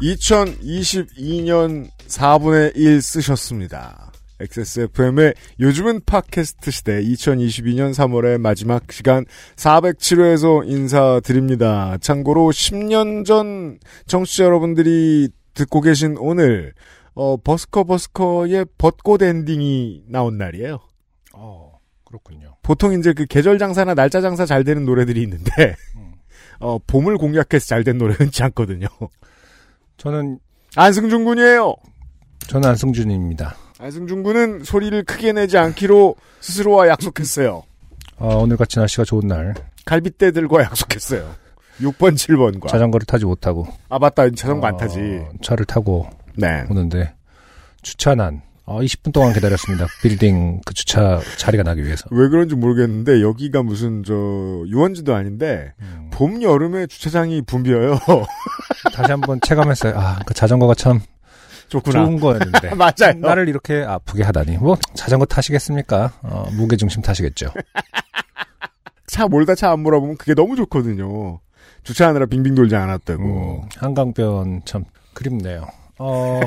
(2022년 4분의 1) 쓰셨습니다. XSFM의 요즘은 팟캐스트 시대 2022년 3월의 마지막 시간 407회에서 인사드립니다. 참고로 10년 전 청취자 여러분들이 듣고 계신 오늘 어, 버스커 버스커의 벚꽃 엔딩이 나온 날이에요. 어, 그렇군요. 보통 이제 그 계절 장사나 날짜 장사 잘 되는 노래들이 있는데 음. 어, 봄을 공략해서 잘 된 노래 흔치 않거든요. 저는 안승준 군이에요. 저는 안승준입니다. 안승준 군은 소리를 크게 내지 않기로 스스로와 약속했어요. 어, 오늘 같이 날씨가 좋은 날 갈빗대들과 약속했어요. 6번, 7번과. 자전거를 타지 못하고 아, 맞다. 자전거 안 어, 타지. 차를 타고 네. 오는데 주차난 어, 20분 동안 기다렸습니다. 빌딩 그 주차 자리가 나기 위해서. 왜 그런지 모르겠는데, 여기가 무슨, 저, 유원지도 아닌데, 음, 봄, 여름에 주차장이 붐비어요. 다시 한번 체감했어요. 아, 그 자전거가 참 좋구나. 좋은 거였는데. 맞아요. 나를 이렇게 아프게 하다니. 뭐 자전거 타시겠습니까? 어, 무게 중심 타시겠죠. 차 몰다 차 안 몰아보면 그게 너무 좋거든요. 주차하느라 빙빙 돌지 않았다고. 음, 한강변 참 그립네요. 어,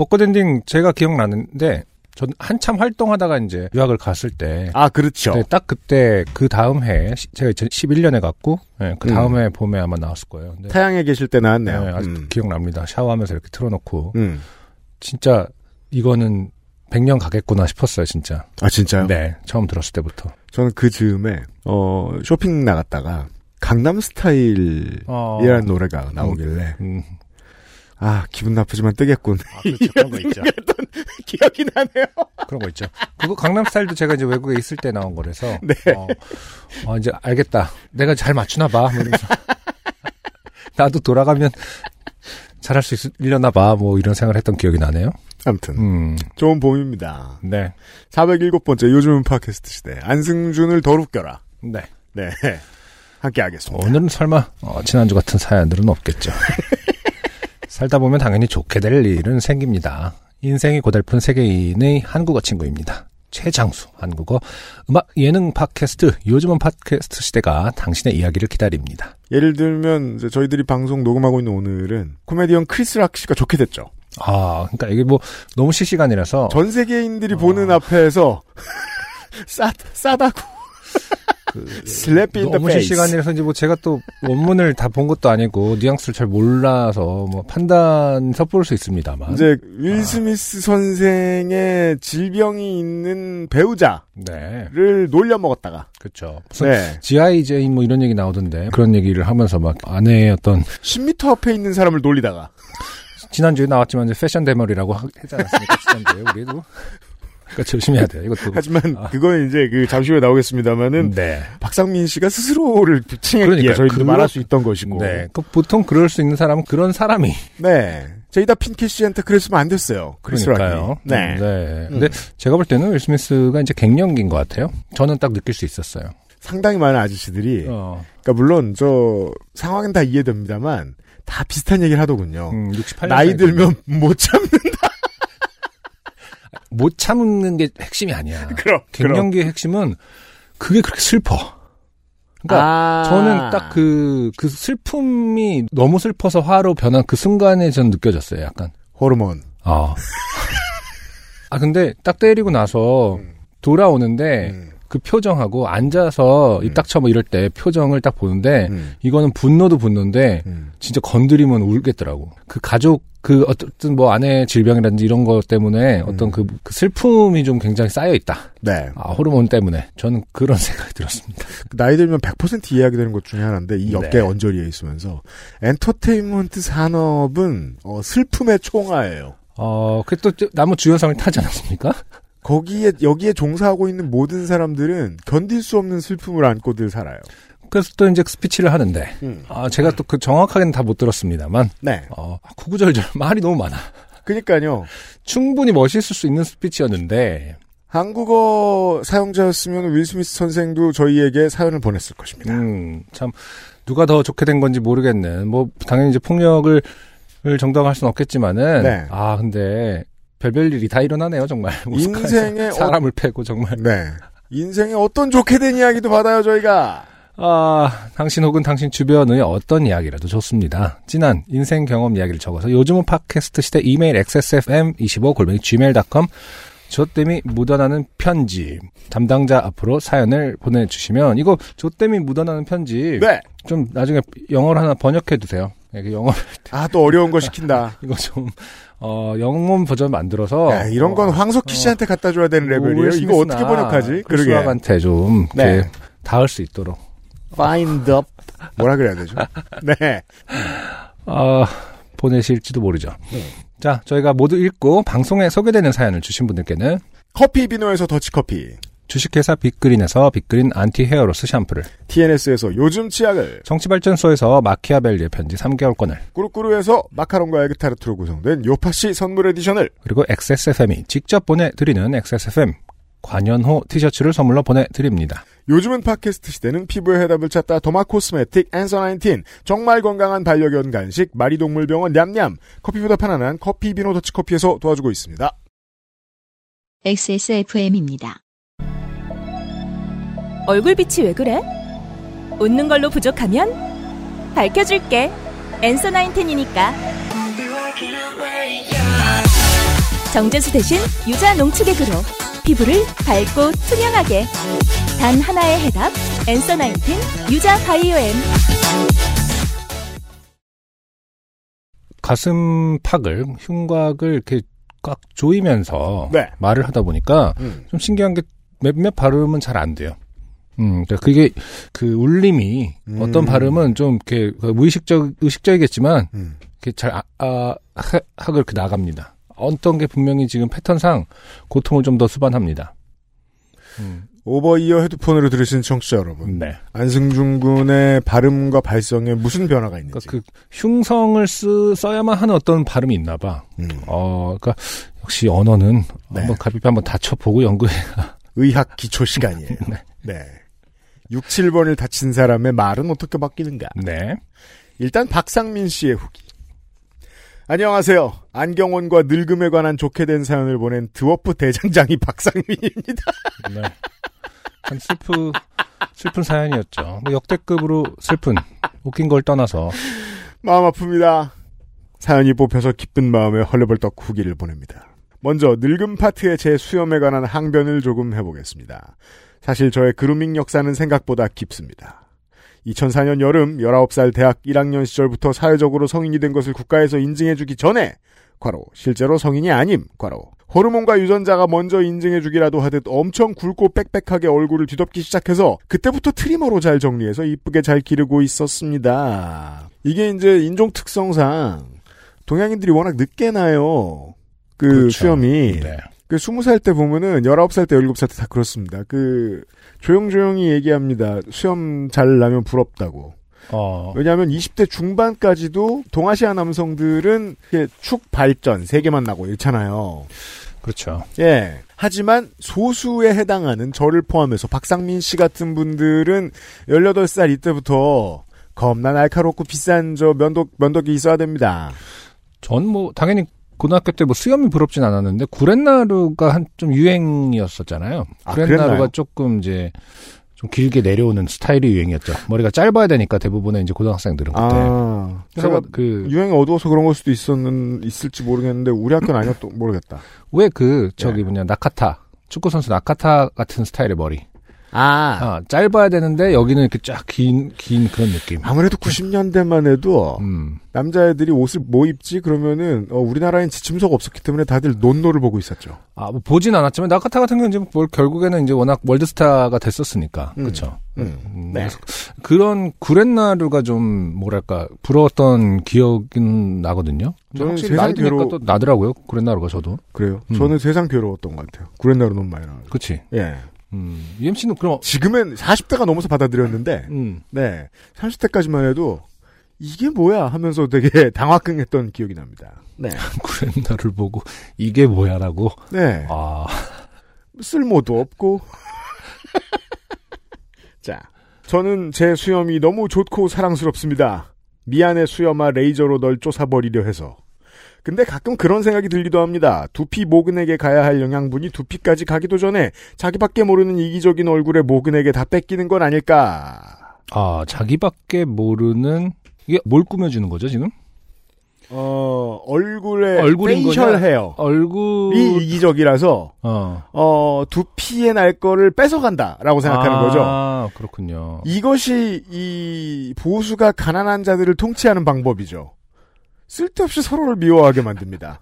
벚꽃 엔딩 제가 기억나는데 전 한참 활동하다가 이제 유학을 갔을 때 아, 그렇죠. 네, 딱 그때 그 다음 해 시- 제가 11년에 갔고 네, 그 다음 음. 해 봄에 아마 나왔을 거예요. 타향에 계실 때 나왔네요. 네, 아직 음. 기억납니다. 샤워하면서 이렇게 틀어놓고 음. 진짜 이거는 100년 가겠구나 싶었어요, 진짜. 아, 진짜요? 네, 처음 들었을 때부터. 저는 그 즈음에, 어, 쇼핑 나갔다가, 강남 스타일이라는 어, 노래가 나오길래, 음, 아, 기분 나쁘지만 뜨겠군. 아, 그렇죠. 그런 거 있죠. 기억이 나네요. 그런 거 있죠. 그거 강남 스타일도 제가 이제 외국에 있을 때 나온 거라서. 네. 어, 어, 이제 알겠다. 내가 잘 맞추나 봐. 뭐 이러면서. 나도 돌아가면 잘할 수 있으려나 봐. 뭐 이런 생각을 했던 기억이 나네요. 아무튼, 음, 좋은 봄입니다. 네. 407번째 요즘은 팟캐스트 시대. 안승준을 더 웃겨라. 네. 네. 함께 하겠습니다. 오늘은 설마, 어, 지난주 같은 사연들은 없겠죠. 살다 보면 당연히 좋게 될 일은 생깁니다. 인생이 고달픈 세계인의 한국어 친구입니다. 최장수 한국어 음악 예능 팟캐스트 요즘은 팟캐스트 시대가 당신의 이야기를 기다립니다. 예를 들면, 이제 저희들이 방송 녹음하고 있는 오늘은 코미디언 크리스 락 씨가 좋게 됐죠. 아, 그러니까 이게 뭐 너무 실시간이라서 전 세계인들이 어. 보는 앞에서, 싸, 싸다고. 슬래피 인더 페이스. 실시간이라서 이제 뭐 제가 또 원문을 다 본 것도 아니고 뉘앙스를 잘 몰라서 뭐 판단 섣부를 수 있습니다만. 이제 윌 스미스 선생의 질병이 있는 배우자를 네, 놀려 먹었다가 그렇죠. 네. GIJ 뭐 이런 얘기 나오던데 그런 얘기를 하면서 막 아내의 어떤 10m 앞에 있는 사람을 놀리다가 지난주에 나왔지만 이제 패션 대머리라고 하- 했지 않았습니까? 지난주에 우리도 그러니까 조심해야 돼요. 이것도 하지만 아. 그건 이제 그 잠시 후에 나오겠습니다만은 네, 박상민 씨가 스스로를 그러니까요. 저희도 그거- 말할 수 있던 것이고 네. 그 보통 그럴 수 있는 사람은 그런 사람이 네. 제이다 핀키 씨한테 그랬으면 안 됐어요. 그러니까요. 네. 음, 네. 음. 근데 제가 볼 때는 윌 스미스가 이제 갱년기인 것 같아요. 저는 딱 느낄 수 있었어요. 상당히 많은 아저씨들이 어, 그러니까 물론 저 상황은 다 이해됩니다만 다 비슷한 얘기를 하더군요. 음, 68년 나이 들면 못 참는 못 참는 게 핵심이 아니야. 그럼 그럼. 갱년기의 핵심은 그게 그렇게 슬퍼. 그러니까 아. 저는 딱 그, 그 슬픔이 너무 슬퍼서 화로 변한 그 순간에 전 느껴졌어요, 약간. 호르몬. 아. 아, 근데 딱 때리고 나서 음. 돌아오는데 음. 그 표정하고 앉아서 이딱 쳐뭐 이럴 때 표정을 딱 보는데 음. 이거는 분노도 분노인데 음. 진짜 건드리면 울겠더라고. 그 가족 그 어떤 뭐 아내의 질병이라든지 이런 것 때문에 어떤 그, 그 슬픔이 좀 굉장히 쌓여 있다. 네. 아 호르몬 때문에 저는 그런 생각이 들었습니다. 나이 들면 100% 이해하게 되는 것 중에 하나인데 이 업계에 네. 언저리에 있으면서 엔터테인먼트 산업은 어, 슬픔의 총아예요. 어, 그또 나무 주연상을 타지 않았습니까? 거기에 여기에 종사하고 있는 모든 사람들은 견딜 수 없는 슬픔을 안고들 살아요. 그래서 또 이제 스피치를 하는데, 음. 아, 제가 또 그 정확하게는 다 못 들었습니다만, 네. 어, 구구절절 말이 너무 많아. 그니까요. 충분히 멋있을 수 있는 스피치였는데, 한국어 사용자였으면 윌 스미스 선생도 저희에게 사연을 보냈을 것입니다. 음, 참, 누가 더 좋게 된 건지 모르겠는, 뭐, 당연히 이제 폭력을, 을 정당할 수는 없겠지만은, 네. 아, 근데, 별별 일이 다 일어나네요, 정말. 인생의 사람을 패고, 정말. 네. 인생에 어떤 좋게 된 이야기도 받아요, 저희가. 아, 당신 혹은 당신 주변의 어떤 이야기라도 좋습니다. 진한 인생 경험 이야기를 적어서 요즘은 팟캐스트 시대 이메일 xsfm25 골뱅이 gmail.com 조땜이 묻어나는 편지 담당자 앞으로 사연을 보내주시면 이거 조땜이 묻어나는 편지 네. 좀 나중에 영어로 하나 번역해 두세요. 이게 영어 아, 또 어려운 거 시킨다. 이거 좀 어, 영문 버전 만들어서 야, 이런 건 어, 황석희 씨한테 갖다 줘야 되는 레벨이에요. 윌 이거 어떻게 번역하지? 그러게. 크리스락한테 좀 네. 닿을 수 있도록 find up. 뭐라 그래야 되죠? 네. 아, 보내실지도 모르죠. 자, 저희가 모두 읽고 방송에 소개되는 사연을 주신 분들께는 커피 비노에서 더치커피. 주식회사 빅그린에서 빅그린 anti hair loss 샴푸를, TNS에서 요즘 치약을. 정치발전소에서 마키아벨리의 편지 3개월권을, 꾸루꾸루에서 마카롱과 에그타르트로 구성된 요파시 선물 에디션을. 그리고 XSFM이 직접 보내드리는 XSFM 관연호 티셔츠를 선물로 보내드립니다. 요즘은 팟캐스트 시대는 피부의 해답을 찾다 도마 코스메틱 앤서 19 정말 건강한 반려견 간식 마리동물병원 냠냠 커피보다 편안한 커피 비노 더치커피에서 도와주고 있습니다. XSFM입니다. 얼굴빛이 왜 그래? 웃는 걸로 부족하면 밝혀줄게. 엔서 나인텐이니까. 정제수 대신 유자 농축 액으로 피부를 밝고 투명하게. 단 하나의 해답. 엔서 나인텐 유자 바이오엠. 가슴 팍을, 흉곽을 이렇게 꽉 조이면서 네. 말을 하다 보니까 음. 좀 신기한 게 몇몇 발음은 잘 안 돼요. 음, 그러니까 그게 그 울림이 음. 어떤 발음은 좀 이렇게 그 무의식적 의식적이겠지만 음. 이렇게 잘 아, 아 하- 하고 이렇게 나갑니다. 어떤 게 분명히 지금 패턴상 고통을 좀 더 수반합니다. 음, 오버이어 헤드폰으로 들으신 청취자 여러분 네. 안승준 군의 발음과 발성에 무슨 변화가 있는지 그러니까 그 흉성을 쓰, 써야만 하는 어떤 발음이 있나 봐. 음. 어, 그러니까 역시 언어는 네. 한번 가볍게 한번 다쳐보고 연구해. 의학 기초 시간이에요. 네. 네. 6, 7번을 다친 사람의 말은 어떻게 바뀌는가? 네. 일단 박상민 씨의 후기. 안녕하세요. 안경원과 늙음에 관한 좋게 된 사연을 보낸 드워프 대장장이 박상민입니다. 네. 참 슬프, 슬픈 사연이었죠. 뭐 역대급으로 슬픈, 웃긴 걸 떠나서. 마음 아픕니다. 사연이 뽑혀서 기쁜 마음에 헐레벌떡 후기를 보냅니다. 먼저 늙음 파트의 제 수염에 관한 항변을 조금 해보겠습니다. 사실 저의 그루밍 역사는 생각보다 깊습니다. 2004년 여름 19살 대학 1학년 시절부터 사회적으로 성인이 된 것을 국가에서 인증해주기 전에 과로 실제로 성인이 아님 과로 호르몬과 유전자가 먼저 인증해주기라도 하듯 엄청 굵고 빽빽하게 얼굴을 뒤덮기 시작해서 그때부터 트리머로 잘 정리해서 이쁘게 잘 기르고 있었습니다. 이게 이제 인종 특성상 동양인들이 워낙 늦게 나요. 그 그렇죠. 수염이 네. 그 20살 때 보면은 19살 때 17살 때 다 그렇습니다. 그 조용조용히 얘기합니다. 수염 잘 나면 부럽다고. 어, 왜냐하면 20대 중반까지도 동아시아 남성들은 축 발전 세 개만 나고 잃잖아요. 그렇죠. 예. 하지만 소수에 해당하는 저를 포함해서 박상민 씨 같은 분들은 18살 이때부터 겁나 날카롭고 비싼 저 면도기, 면도기 있어야 됩니다. 전 뭐, 당연히 고등학교 때 뭐 수염이 부럽진 않았는데, 구렛나루가 한 좀 유행이었었잖아요. 아, 구렛나루가? 조금 이제, 좀 길게 내려오는 스타일이 유행이었죠. 머리가 짧아야 되니까 대부분의 이제 고등학생들은 그때. 아, 그래서 제가 그, 유행이 어두워서 그런 걸 수도 있었는, 있을지 모르겠는데, 우리 학교는 아니었도 모르겠다. 왜 그, 저기 네. 뭐냐, 나카타. 축구 선수 나카타 같은 스타일의 머리. 아. 아, 짧아야 되는데, 여기는 이렇게 쫙 긴, 긴 그런 느낌. 아무래도 90년대만 해도, 음. 남자애들이 옷을 뭐 입지? 그러면은, 어, 우리나라엔 지침서가 없었기 때문에 다들 논노를 보고 있었죠. 아, 뭐 보진 않았지만, 나카타 같은 경우는 이제 뭘 결국에는 이제 워낙 월드스타가 됐었으니까. 음. 그쵸. 음. 음, 네. 그런 구렛나루가 좀 뭐랄까 부러웠던 기억은 나거든요. 저는 세상 괴로- 또 나더라고요 구렛나루가 저도. 그래요. 음. 저는 세상 괴로웠던 것 같아요. 구렛나루 너무 많이 나와요. 그치. 예. 음, UMC는 그럼, 지금은 40대가 넘어서 받아들였는데, 음, 네. 30대까지만 해도, 이게 뭐야 하면서 되게 당황했던 기억이 납니다. 네. 구렛나를 보고, 이게 뭐야라고. 네. 아, 쓸모도 없고. 자, 저는 제 수염이 너무 좋고 사랑스럽습니다. 미안해 수염아 레이저로 널 쫓아버리려 해서. 근데 가끔 그런 생각이 들기도 합니다. 두피 모근에게 가야 할 영양분이 두피까지 가기도 전에 자기밖에 모르는 이기적인 얼굴에 모근에게 다 뺏기는 건 아닐까. 아, 자기밖에 모르는, 이게 뭘 꾸며주는 거죠, 지금? 어, 얼굴에 얼굴인 facial 거냐? 헤어이 얼굴, 이기적이라서 어. 어, 두피에 날 거를 뺏어간다라고 생각하는 아, 거죠. 그렇군요. 이것이 이 보수가 가난한 자들을 통치하는 방법이죠. 쓸데없이 서로를 미워하게 만듭니다.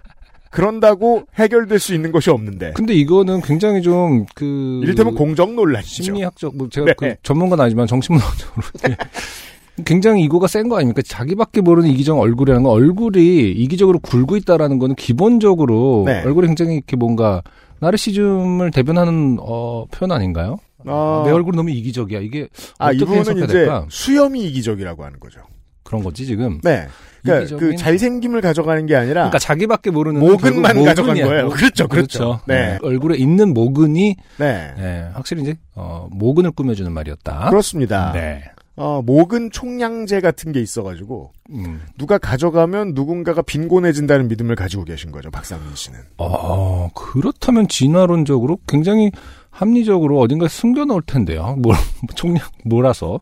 그런다고 해결될 수 있는 것이 없는데. 근데 이거는 굉장히 좀, 그. 이를테면 공정 논란이죠. 심리학적, 뭐 제가 네. 그 전문가는 아니지만 정신문학적으로. 네. 굉장히 이거가 센 거 아닙니까? 자기밖에 모르는 이기적 얼굴이라는 건 얼굴이 이기적으로 굴고 있다라는 거는 기본적으로 네. 얼굴이 굉장히 이렇게 뭔가 나르시즘을 대변하는 어, 표현 아닌가요? 아, 내 얼굴은 너무 이기적이야. 이게 아, 어떻게 해석해야 될까? 수염이 이기적이라고 하는 거죠. 그런 거지 지금. 네. 그러니까 이기적인- 그 잘생김을 가져가는 게 아니라 그러니까 자기밖에 모르는 모근만 가져간. 거예요. 그렇죠, 그렇죠. 네. 네. 얼굴에 있는 모근이 네. 네, 확실히 이제 어, 모근을 꾸며주는 말이었다. 그렇습니다. 네. 어, 모근 총량제 같은 게 있어가지고 음. 누가 가져가면 누군가가 빈곤해진다는 믿음을 가지고 계신 거죠, 박상민 씨는. 어, 그렇다면 진화론적으로 굉장히 합리적으로 어딘가에 숨겨놓을 텐데요. 뭘, 총량, 몰아서.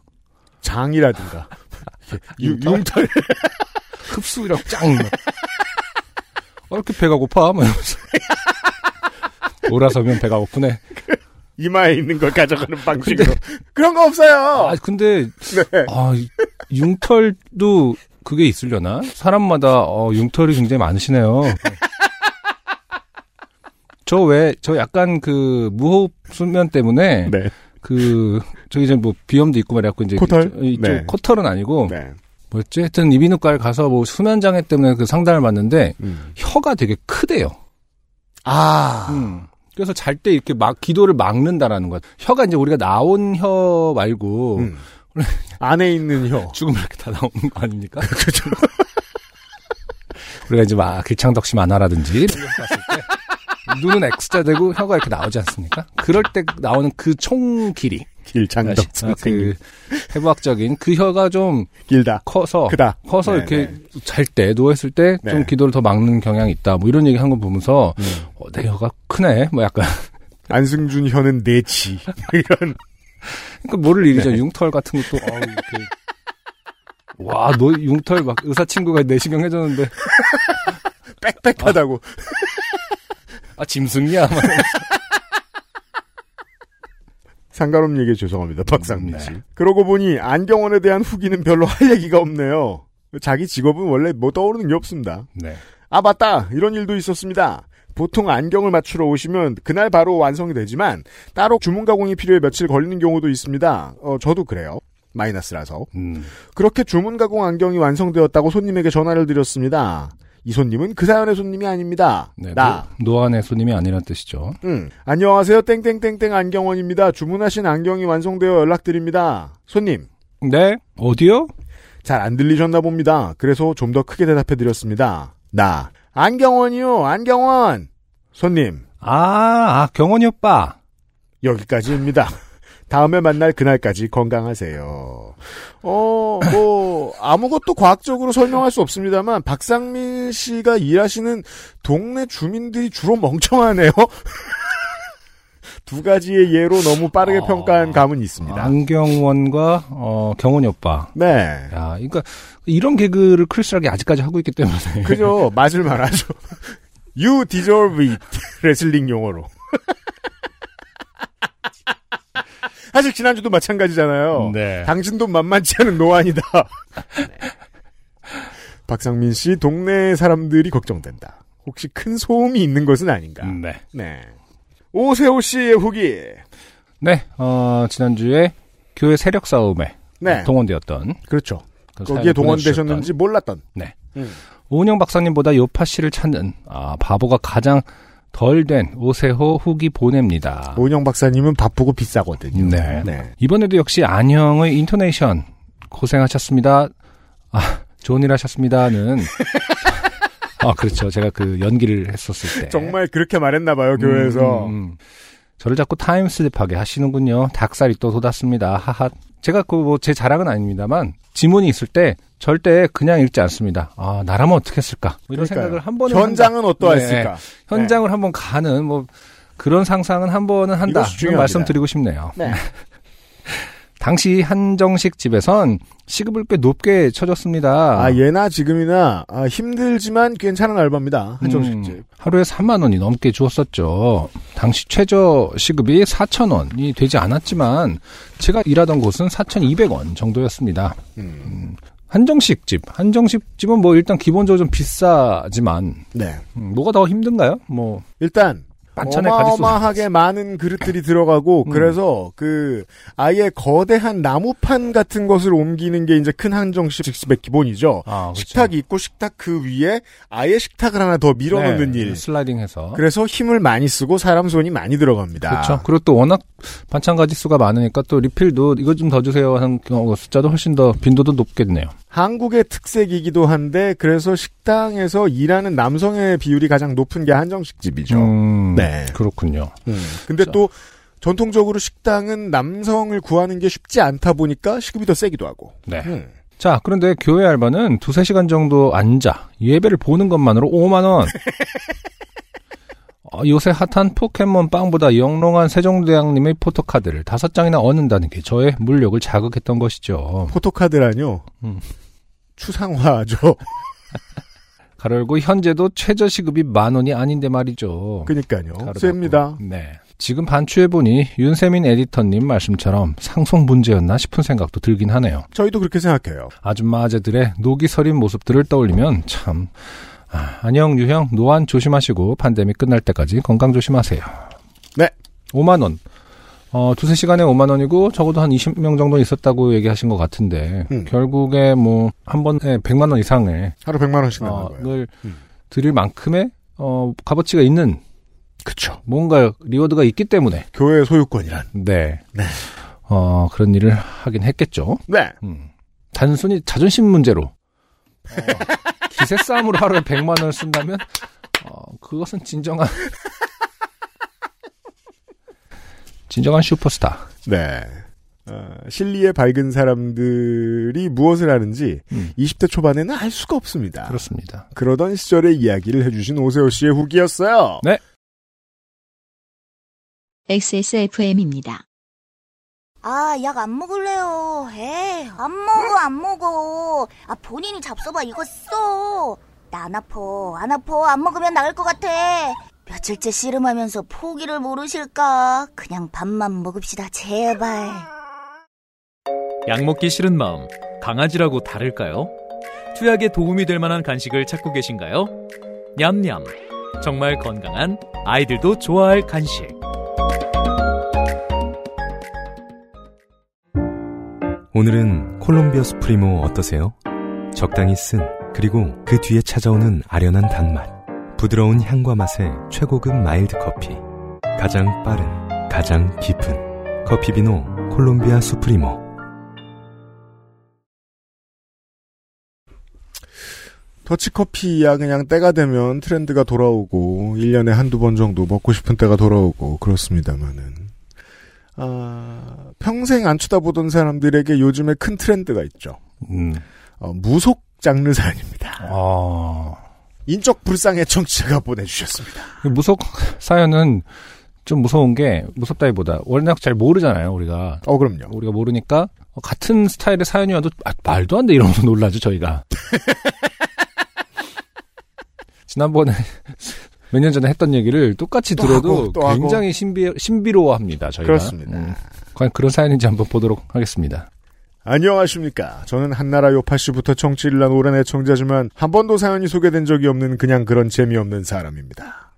장이라든가 유- 융털? 흡수력 짱. 막. 어, 이렇게 배가 고파? 막 이러면서. 몰아서면 배가 고프네. 이마에 있는 걸 가져가는 방식으로 그런 거 없어요. 아, 근데, 네. 아, 이- 융털도 그게 있으려나? 사람마다, 어, 융털이 굉장히 많으시네요. 저 왜, 저 약간 그, 무호흡 수면 때문에, 네. 그, 저기 이제 뭐, 비염도 있고 말이갖고, 이제. 코털? 저- 이쪽 네. 코털은 아니고, 네. 뭐였지? 하여튼 이비인후과를 가서 뭐, 수면 장애 때문에 그 상담을 받는데, 음. 혀가 되게 크대요. 아. 음. 그래서 잘 때 이렇게 막, 기도를 막는다라는 거야. 혀가 이제 우리가 나온 혀 말고, 음. 안에 있는 혀. 죽으면 이렇게 다 나오는 거 아닙니까? 그렇죠. 우리가 이제 막 길창덕심 안하라든지 이런 거 봤을 때 눈은 X자 되고 혀가 이렇게 나오지 않습니까? 그럴 때 나오는 그 총 길이 길장덕 아. 그 해부학적인 그 혀가 좀 길다. 커서 크다. 커서 네, 이렇게 네. 잘때 누워 있을 때좀 네. 기도를 더 막는 경향이 있다. 뭐 이런 얘기 한 거 보면서 음. 어, 내 혀가 크네. 뭐 약간 안승준 혀는 내치. 이런. 그러니까 뭐를 일이죠. 네. 융털 같은 것도 어, 이렇게 와, 너 융털 막 의사 친구가 내시경 해줬는데 빽빽하다고. 아 짐승이야. 상관없는 얘기에 죄송합니다. 박상민 네. 씨. 그러고 보니 안경원에 대한 후기는 별로 할 얘기가 없네요. 자기 직업은 원래 뭐 떠오르는 게 없습니다. 네. 아 맞다 이런 일도 있었습니다. 보통 안경을 맞추러 오시면 그날 바로 완성이 되지만 따로 주문 가공이 필요해 며칠 걸리는 경우도 있습니다. 어 저도 그래요. 마이너스라서 음. 그렇게 주문 가공 안경이 완성되었다고 손님에게 전화를 드렸습니다. 이 손님은 그 사연의 손님이 아닙니다. 네, 나. 노, 노안의 손님이 아니란 뜻이죠. 응. 안녕하세요. 땡땡땡땡 안경원입니다. 주문하신 안경이 완성되어 연락드립니다. 손님. 네? 어디요? 잘 안 들리셨나 봅니다. 그래서 좀 더 크게 대답해 드렸습니다. 나. 안경원이요. 안경원. 손님. 아, 아, 경원이 오빠. 여기까지입니다. 다음에 만날 그날까지 건강하세요. 어, 뭐, 아무것도 과학적으로 설명할 수 없습니다만, 박상민 씨가 일하시는 동네 주민들이 주로 멍청하네요. 두 가지의 예로 너무 빠르게 아, 평가한 감은 있습니다. 안경원과, 어, 경원이 오빠. 네. 야, 그러니까, 이런 개그를 크리스하게 아직까지 하고 있기 때문에. 그죠. 맞을 만하죠. You deserve it. 레슬링 용어로. 사실 지난주도 마찬가지잖아요. 네. 당신도 만만치 않은 노안이다. 박상민 씨 동네 사람들이 걱정된다. 혹시 큰 소음이 있는 것은 아닌가? 네. 네. 오세호 씨의 후기. 네, 어, 지난주에 교회 세력 싸움에 네. 동원되었던. 그렇죠. 그 거기에 동원되셨는지 몰랐던. 네. 음. 오은영 박사님보다 요파 씨를 찾는, 아, 바보가 가장 덜 된 오세호 후기 보냅니다. 오은영 박사님은 바쁘고 비싸거든요. 네. 이번에도 역시 안형의 인토네이션 고생하셨습니다. 아, 좋은 일 하셨습니다는 아, 그렇죠. 제가 그 연기를 했었을 때. 정말 그렇게 말했나봐요, 교회에서. 음, 음, 음. 저를 자꾸 타임슬립하게 하시는군요. 닭살이 또 돋았습니다. 하하. 제가 그 뭐 제 자랑은 아닙니다만 지문이 있을 때 절대 그냥 읽지 않습니다. 아 나라면 어떻게 했을까? 뭐 이런 그러니까요. 생각을 한 번은 현장은 한다. 어떠했을까? 네. 현장을 한번 가는 뭐 그런 상상은 한 번은 한다. 말씀드리고 싶네요. 네. 당시 한정식 집에선 시급을 꽤 높게 쳐줬습니다. 아, 예나 지금이나 아, 힘들지만 괜찮은 알바입니다. 한정식 집. 음, 하루에 3만 원이 넘게 주었었죠. 당시 최저 시급이 4천 원이 되지 않았지만 제가 일하던 곳은 4,200원 정도였습니다. 음. 한정식 집, 한정식 집은 뭐 일단 기본적으로 좀 비싸지만 네. 음, 뭐가 더 힘든가요? 뭐 일단 가짓수 어마어마하게 많은 그릇들이 들어가고 음. 그래서 그 아예 거대한 나무판 같은 것을 옮기는 게 이제 큰 한정식집의 기본이죠. 아, 그렇죠. 식탁이 있고 식탁 그 위에 아예 식탁을 하나 더 밀어놓는 네, 일. 슬라이딩해서 그래서 힘을 많이 쓰고 사람 손이 많이 들어갑니다. 그렇죠. 그리고 또 워낙 반찬 가짓수가 많으니까 또 리필도 이거 좀 더 주세요 하는 경우 숫자도 훨씬 더 빈도도 높겠네요. 한국의 특색이기도 한데 그래서 식 당에서 일하는 남성의 비율이 가장 높은 게 한정식 집이죠. 음, 네. 그렇군요. 음. 근데 자. 또 전통적으로 식당은 남성을 구하는 게 쉽지 않다 보니까 시급이 더 세기도 하고. 네. 음. 자, 그런데 교회 알바는 두세 시간 정도 앉아 예배를 보는 것만으로 5만원. 어, 요새 핫한 포켓몬 빵보다 영롱한 세종대왕님의 포토카드를 다섯 장이나 얻는다는 게 저의 물욕을 자극했던 것이죠. 포토카드라뇨. 음. 추상화죠. 가열고 현재도 최저 시급이 만 원이 아닌데 말이죠. 그니까요. 셉니다. 네. 지금 반추해보니 윤세민 에디터님 말씀처럼 상속 문제였나 싶은 생각도 들긴 하네요. 저희도 그렇게 생각해요. 아줌마 아재들의 녹이 서린 모습들을 떠올리면 참 아, 안녕 유형 노안 조심하시고 팬데믹 끝날 때까지 건강 조심하세요. 네. 5만 원. 어, 두세 시간에 5만 원이고 적어도 한 20명 정도 있었다고 얘기하신 것 같은데 음. 결국에 뭐 한 번에 100만 원 이상을 하루 100만 원씩 어. 을 음. 드릴 만큼의 어, 값어치가 있는 그쵸. 뭔가 reward가 있기 때문에 교회 소유권이란. 네. 네. 어, 그런 일을 하긴 했겠죠. 네. 음. 단순히 자존심 문제로 어, 기세 싸움으로 하루에 100만 원을 쓴다면 어, 그것은 진정한 진정한 슈퍼스타. 네. 어, 실리에 밝은 사람들이 무엇을 하는지 음. 20대 초반에는 알 수가 없습니다. 그렇습니다. 그러던 시절의 이야기를 해주신 오세호 씨의 후기였어요. 네. XSFM입니다. 아, 약 안 먹을래요. 에이, 안 먹어, 안 먹어. 아, 본인이 잡숴봐, 이거 써. 나 안 아파, 안 아파. 안 먹으면 나을 것 같아. 며칠째 씨름하면서 포기를 모르실까? 그냥 밥만 먹읍시다, 제발. 약 먹기 싫은 마음, 강아지라고 다를까요? 투약에 도움이 될 만한 간식을 찾고 계신가요? 냠냠. 정말 건강한 아이들도 좋아할 간식. 오늘은 콜롬비아 수프리모 어떠세요? 적당히 쓴 그리고 그 뒤에 찾아오는 아련한 단맛 부드러운 향과 맛의 최고급 mild 커피 가장 빠른 가장 깊은 커피 비노 콜롬비아 수프리모 더치커피야 그냥 때가 되면 트렌드가 돌아오고 1년에 한두 번 정도 먹고 싶은 때가 돌아오고 그렇습니다만은 아, 평생 안 쳐다보던 사람들에게 요즘에 큰 트렌드가 있죠. 음. 어, 무속 장르 사연입니다. 아, 인적 불상의 청취자가 보내주셨습니다. 그 무속 사연은 좀 무서운 게 무섭다기보다 워낙 잘 모르잖아요 우리가 어 그럼요. 우리가 모르니까 같은 스타일의 사연이어도 아, 말도 안 돼 이러면서 놀라죠 저희가 지난번에 몇 년 전에 했던 얘기를 똑같이 또 들어도 하고, 또 하고. 굉장히 신비 신비로워합니다 저희가 그렇습니다. 음, 과연 그런 사연인지 한번 보도록 하겠습니다 안녕하십니까. 저는 한나라 요파씨부터 청취를 한 오랜 애청자지만 한 번도 사연이 소개된 적이 없는 그냥 그런 재미없는 사람입니다.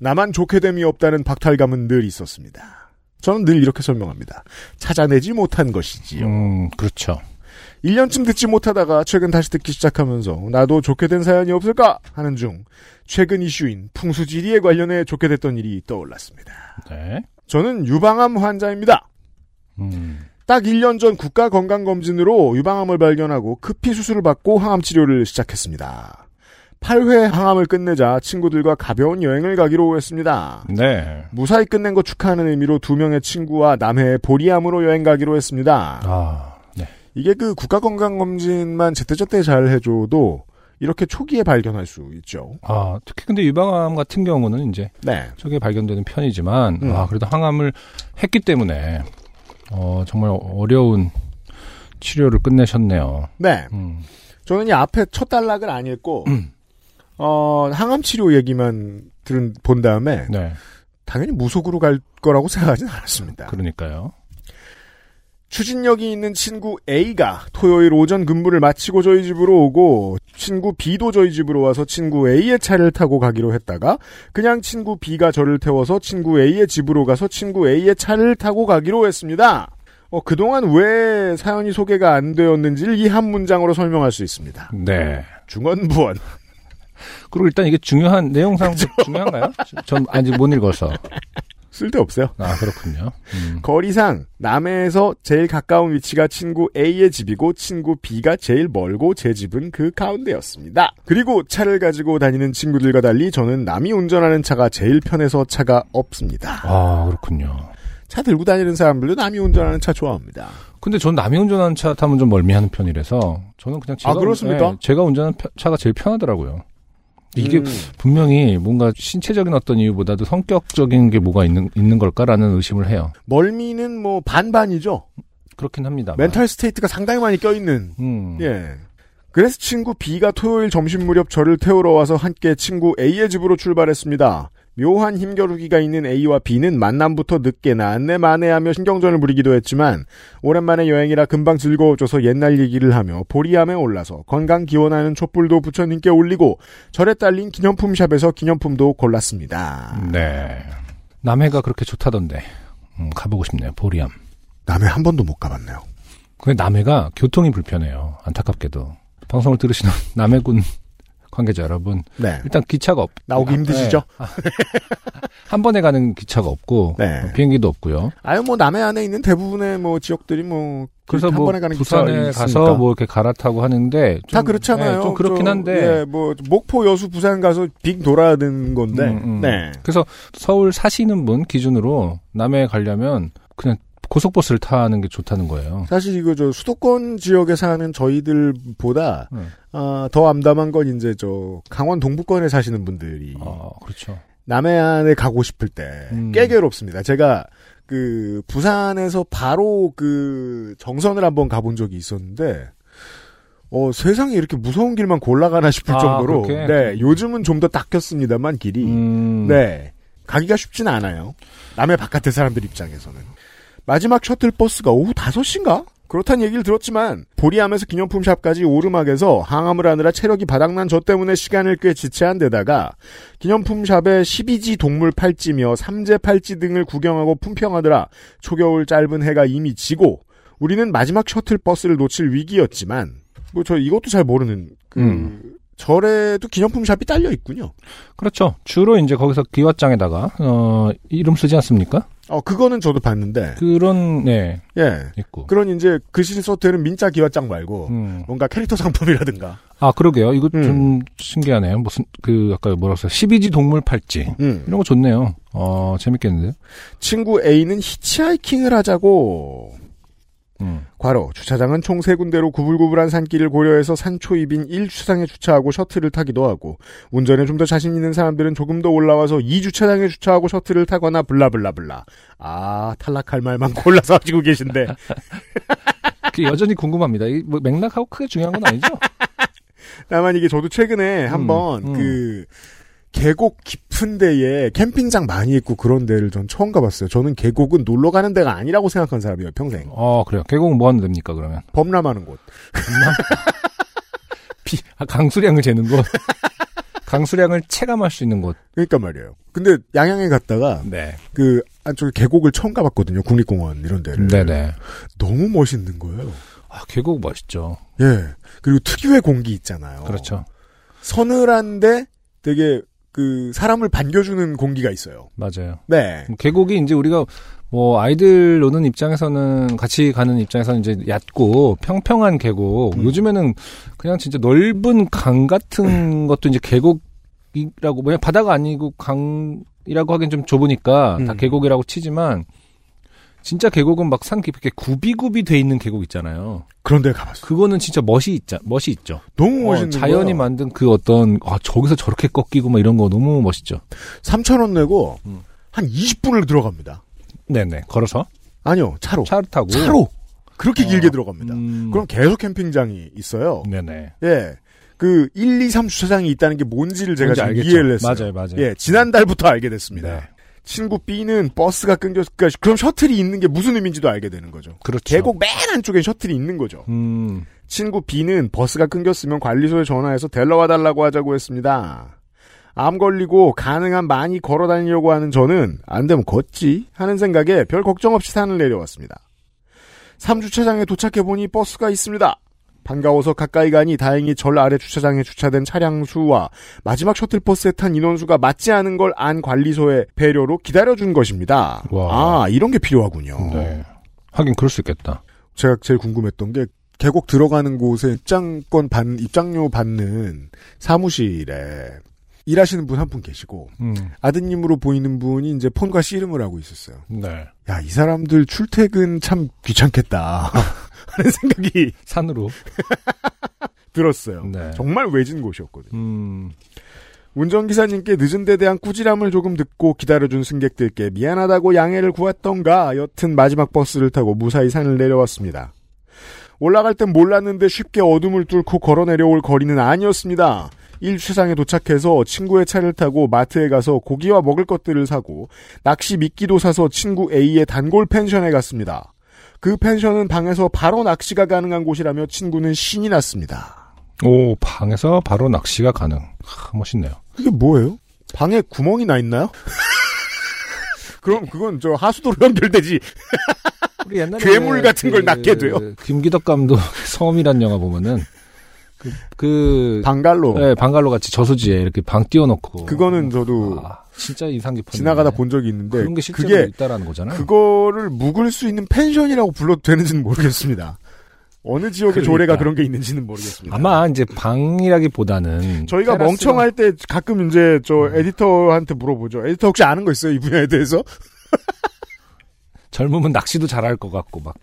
나만 좋게 됨이 없다는 박탈감은 늘 있었습니다. 저는 늘 이렇게 설명합니다. 찾아내지 못한 것이지요. 음 그렇죠 1년쯤 듣지 못하다가 최근 다시 듣기 시작하면서 나도 좋게 된 사연이 없을까 하는 중 최근 이슈인 풍수지리에 관련해 좋게 됐던 일이 떠올랐습니다. 네. 저는 유방암 환자입니다. 음. 딱 1년 전 국가건강검진으로 유방암을 발견하고 급히 수술을 받고 항암 치료를 시작했습니다. 8회 항암을 끝내자 친구들과 가벼운 여행을 가기로 했습니다. 네. 무사히 끝낸 거 축하하는 의미로 두 명의 친구와 남해의 보리암으로 여행 가기로 했습니다. 아, 네. 이게 그 국가건강검진만 제때제때 잘 해줘도 이렇게 초기에 발견할 수 있죠. 아, 특히 근데 유방암 같은 경우는 이제 네. 저게 발견되는 편이지만, 음. 아, 그래도 항암을 했기 때문에, 어, 정말 어려운 치료를 끝내셨네요. 네. 음. 저는 이 앞에 첫 단락을 안 읽고, 어, 항암 치료 얘기만 들은, 본 다음에, 네. 당연히 무속으로 갈 거라고 생각하진 않았습니다. 그러니까요. 추진력이 있는 친구 A가 토요일 오전 근무를 마치고 저희 집으로 오고 친구 B도 저희 집으로 와서 친구 A의 차를 타고 가기로 했다가 그냥 친구 B가 저를 태워서 친구 A의 집으로 가서 친구 A의 차를 타고 가기로 했습니다. 어, 그동안 왜 사연이 소개가 안 되었는지를 이 한 문장으로 설명할 수 있습니다. 네. 중원부원. 그리고 일단 이게 중요한, 내용상 중요한가요? 전 아직 못 읽어서. 쓸데없어요. 아, 그렇군요. 음. 거리상 남해에서 제일 가까운 위치가 친구 A의 집이고 친구 B가 제일 멀고 제 집은 그 가운데였습니다. 그리고 차를 가지고 다니는 친구들과 달리 저는 남이 운전하는 차가 제일 편해서 차가 없습니다. 아, 그렇군요. 차 들고 다니는 사람들도 남이 운전하는 차 좋아합니다. 근데 전 남이 운전하는 차 타면 좀 멀미하는 편이라서 저는 그냥 제가 아, 그렇습니까? 네, 제가 운전하는 펴- 차가 제일 편하더라고요. 이게 음, 분명히 뭔가 신체적인 어떤 이유보다도 성격적인 게 뭐가 있는 있는 걸까라는 의심을 해요. 멀미는 뭐 반반이죠. 그렇긴 합니다. mental state가 상당히 많이 껴있는. 음. 예. 그래서 친구 B가 토요일 점심 무렵 저를 태우러 와서 함께 친구 A의 집으로 출발했습니다. 묘한 힘겨루기가 있는 A와 B는 만남부터 늦게 나왔네 마네 하며 신경전을 부리기도 했지만 오랜만에 여행이라 금방 즐거워져서 옛날 얘기를 하며 보리암에 올라서 건강 기원하는 촛불도 부처님께 올리고 절에 딸린 기념품 샵에서 기념품도 골랐습니다. 네. 남해가 그렇게 좋다던데 음, 가보고 싶네요. 보리암. 남해 한 번도 못 가봤네요. 근데 남해가 교통이 불편해요. 안타깝게도 방송을 들으시는 남해군 관계자 여러분 네. 일단 기차가 없 나오기 힘드시죠? 네. 한 번에 가는 기차가 없고 네. 어, 비행기도 없고요. 아유 뭐 남해 안에 있는 대부분의 뭐 지역들이 뭐 그래서 한뭐 번에 가는 기차가 부산에. 가서 뭐 이렇게 갈아타고 하는데 좀, 다 그렇잖아요. 네, 좀 그렇긴 저, 한데 예, 뭐 목포 여수 부산 가서 빙 돌아야 되는 건데. 음, 음. 네. 그래서 서울 사시는 분 기준으로 남해 가려면 그냥 고속버스를 타는 게 좋다는 거예요. 사실 이거 저 수도권 지역에 사는 저희들보다 네. 아, 더 암담한 건 이제 저 강원 동부권에 사시는 분들이 어, 그렇죠. 남해안에 가고 싶을 때 음. 꽤 괴롭습니다. 제가 그 부산에서 바로 그 정선을 한번 가본 적이 있었는데 어 세상에 이렇게 무서운 길만 골라가나 싶을 아, 정도로 그렇게? 네 요즘은 좀 더 닦였습니다만 길이 음, 네. 가기가 쉽진 않아요. 남해 바깥의 사람들 입장에서는. 마지막 셔틀버스가 오후 5시인가? 그렇단 얘기를 들었지만 보리암에서 기념품샵까지 오르막에서 항암을 하느라 체력이 바닥난 저 때문에 시간을 꽤 지체한 데다가 기념품샵에 12지 동물 팔찌며 삼재 팔찌 등을 구경하고 품평하느라 초겨울 짧은 해가 이미 지고 우리는 마지막 셔틀버스를 놓칠 위기였지만 뭐 저 이것도 잘 모르는 그 음. 절에도 기념품 샵이 딸려 있군요. 그렇죠. 주로 이제 거기서 기왓장에다가 어, 이름 쓰지 않습니까? 어 그거는 저도 봤는데 그런 네 예. 있고. 그런 이제 글씨를 써도 되는 민자 기와장 말고 음. 뭔가 캐릭터 상품이라든가. 아 그러게요. 이거 음. 좀 신기하네요. 무슨 그 아까 뭐라고 했어요? 12지 동물 팔찌 음. 이런 거 좋네요. 어 재밌겠는데요. 친구 A는 히치하이킹을 하자고. 음. 과로 주차장은 총 세 군데로 구불구불한 산길을 고려해서 산초입인 1주차장에 주차하고 셔틀을 타기도 하고 운전에 좀 더 자신 있는 사람들은 조금 더 올라와서 2주차장에 주차하고 셔틀을 타거나 블라블라블라. 아 탈락할 말만 골라서 하시고 계신데 그게 여전히 궁금합니다. 이 뭐 맥락하고 크게 중요한 건 아니죠? 다만 이게 저도 최근에 한번 음. 그 계곡 깊 은 데에 캠핑장 많이 있고 그런 데를 전 처음 가봤어요. 저는 계곡은 놀러 가는 데가 아니라고 생각한 사람이에요, 평생. 어 그래요. 계곡은 뭐 하는 데입니까 그러면? 범람하는 곳. 비, 아, 강수량을 재는 곳. 강수량을 체감할 수 있는 곳. 그러니까 말이에요. 근데 양양에 갔다가 네. 그 안쪽에 계곡을 처음 가봤거든요. 국립공원 이런 데를. 네네. 너무 멋있는 거예요. 아, 계곡 멋있죠. 예. 그리고 특유의 공기 있잖아요. 그렇죠. 서늘한데 되게 그 사람을 반겨주는 공기가 있어요. 맞아요. 네. 계곡이 이제 우리가 뭐 아이들 노는 입장에서는 같이 가는 입장에서는 이제 얕고 평평한 계곡. 음. 요즘에는 그냥 진짜 넓은 강 같은 것도 이제 계곡이라고 뭐냐 바다가 아니고 강이라고 하긴 좀 좁으니까 다 음. 계곡이라고 치지만 진짜 계곡은 막 산 깊게 구비구비 돼 있는 계곡 있잖아요. 그런데 가봤어요. 그거는 진짜 멋이 있자 멋이 있죠. 너무 어, 멋있는 자연이 거예요. 만든 그 어떤 아 저기서 저렇게 꺾이고 막 이런 거 너무 멋있죠. 3천 원 내고 음. 한 20분을 들어갑니다. 네네 걸어서 아니요, 차로. 차를 타고 차로. 그렇게 어. 길게 들어갑니다. 음, 그럼 계속 캠핑장이 있어요. 네네. 예. 그 1, 2, 3 주차장이 있다는 게 뭔지를 제가 뭔지 지금 알겠죠. 이해를 했어요. 맞아요, 맞아요. 예, 지난달부터 알게 됐습니다. 네. 친구 B는 버스가 끊겼을까? 그럼 셔틀이 있는 게 무슨 의미인지도 알게 되는 거죠. 그렇죠. 계곡 맨 안쪽에 셔틀이 있는 거죠. 음, 친구 B는 버스가 끊겼으면 관리소에 전화해서 데려와 달라고 하자고 했습니다. 암 걸리고 가능한 많이 걸어 다니려고 하는 저는 안 되면 걷지 하는 생각에 별 걱정 없이 산을 내려왔습니다. 3주차장에 도착해 보니 버스가 있습니다. 반가워서 가까이 가니 다행히 절 아래 주차장에 주차된 차량 수와 마지막 셔틀버스에 탄 인원수가 맞지 않은 걸 안 관리소의 배려로 기다려준 것입니다. 와. 아, 이런 게 필요하군요. 네. 하긴 그럴 수 있겠다. 제가 제일 궁금했던 게 계곡 들어가는 곳에 입장권 받 입장료 받는 사무실에 일하시는 분 한분 계시고 음, 아드님으로 보이는 분이 이제 폰과 씨름을 하고 있었어요. 네. 야, 이 사람들 출퇴근 참 귀찮겠다. 하는 생각이 산으로. 들었어요. 네. 정말 외진 곳이었거든요. 음, 운전기사님께 늦은 데 대한 꾸지람을 조금 듣고 기다려준 승객들께 미안하다고 양해를 구했던가 여튼 마지막 버스를 타고 무사히 산을 내려왔습니다. 올라갈 땐 몰랐는데 쉽게 어둠을 뚫고 걸어 내려올 거리는 아니었습니다. 1주차장에 도착해서 친구의 차를 타고 마트에 가서 고기와 먹을 것들을 사고 낚시 미끼도 사서 친구 A의 단골 펜션에 갔습니다. 그 펜션은 방에서 바로 낚시가 가능한 곳이라며 친구는 신이 났습니다. 오, 방에서 바로 낚시가 가능. 하, 멋있네요. 이게 뭐예요? 방에 구멍이 나 있나요? 그럼 그건 저 하수도로 연결되지. 우리 옛날에 괴물 같은 걸 낳게 돼요. 김기덕 감독 섬이란 영화 보면은 그, 그 방갈로. 네, 방갈로 같이 저수지에 이렇게 방 띄워놓고. 그거는 저도 아, 진짜 인상 깊었는데. 지나가다 본 적이 있는데 그런 게 실제로 그게 있다라는 거잖아요. 그거를 묵을 수 있는 펜션이라고 불러도 되는지는 모르겠습니다. 어느 지역의 그러니까. 조례가 그런 게 있는지는 모르겠습니다. 아마 이제 방이라기보다는 저희가 테라스가- 멍청할 때 가끔 이제 저 음. 에디터한테 물어보죠. 에디터 혹시 아는 거 있어요? 이 분야에 대해서? 젊으면 낚시도 잘할 것 같고 막.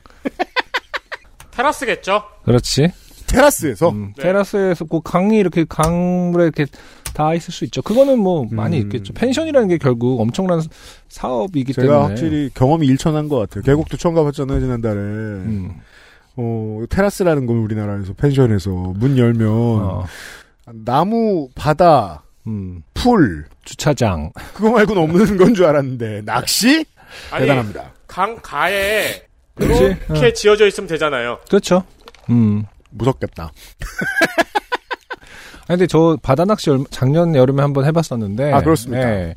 테라스겠죠? 그렇지. 테라스에서 음, 네. 테라스에서 그 강이 이렇게 강물에 이렇게 다 있을 수 있죠. 그거는 뭐 많이 음. 있겠죠. 펜션이라는 게 결국 엄청난 사업이기 제가 때문에. 확실히 경험이 일천한 것 같아요. 계곡도 처음 가봤잖아요, 지난달에. 음, 어, 테라스라는 건 우리나라에서 펜션에서 문 열면 어, 나무, 바다, 음, 풀 주차장. 그거 말고는 없는 건 줄 알았는데 낚시 아니, 대단합니다. 강 가에. 이렇게 지어져 있으면 되잖아요. 그렇죠. 음. 무섭겠다. 아니, 근데 저 바다 낚시 작년 여름에 한번 해봤었는데. 아, 그렇습니까? 네.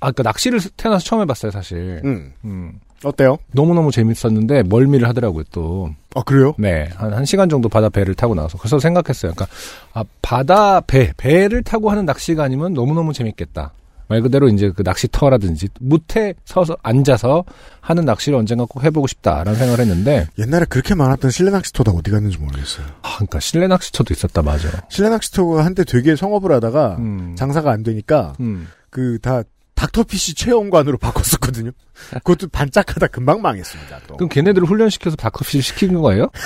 아, 그니까 낚시를 태어나서 처음 해봤어요, 사실. 음 음. 어때요? 너무너무 재밌었는데 멀미를 하더라고요, 또. 아 그래요? 네. 한, 한 시간 정도 바다 배를 타고 나서. 그래서 생각했어요. 그러니까, 아, 바다 배, 배를 타고 하는 낚시가 아니면 너무너무 재밌겠다. 말 그대로 이제 그 낚시터라든지 무태 서서 앉아서 하는 낚시를 언젠가 꼭 해보고 싶다라는 생각을 했는데, 옛날에 그렇게 많았던 실내 낚시터가 어디 갔는지 모르겠어요. 아, 그러니까 실내 낚시터도 있었다, 맞아. 실내 낚시터가 한때 되게 성업을 하다가 음. 장사가 안 되니까 음. 그다 닥터피쉬 체험관으로 바꿨었거든요. 그것도 반짝하다 금방 망했습니다. 또. 그럼 걔네들을 훈련시켜서 바커피를 시킨 거예요?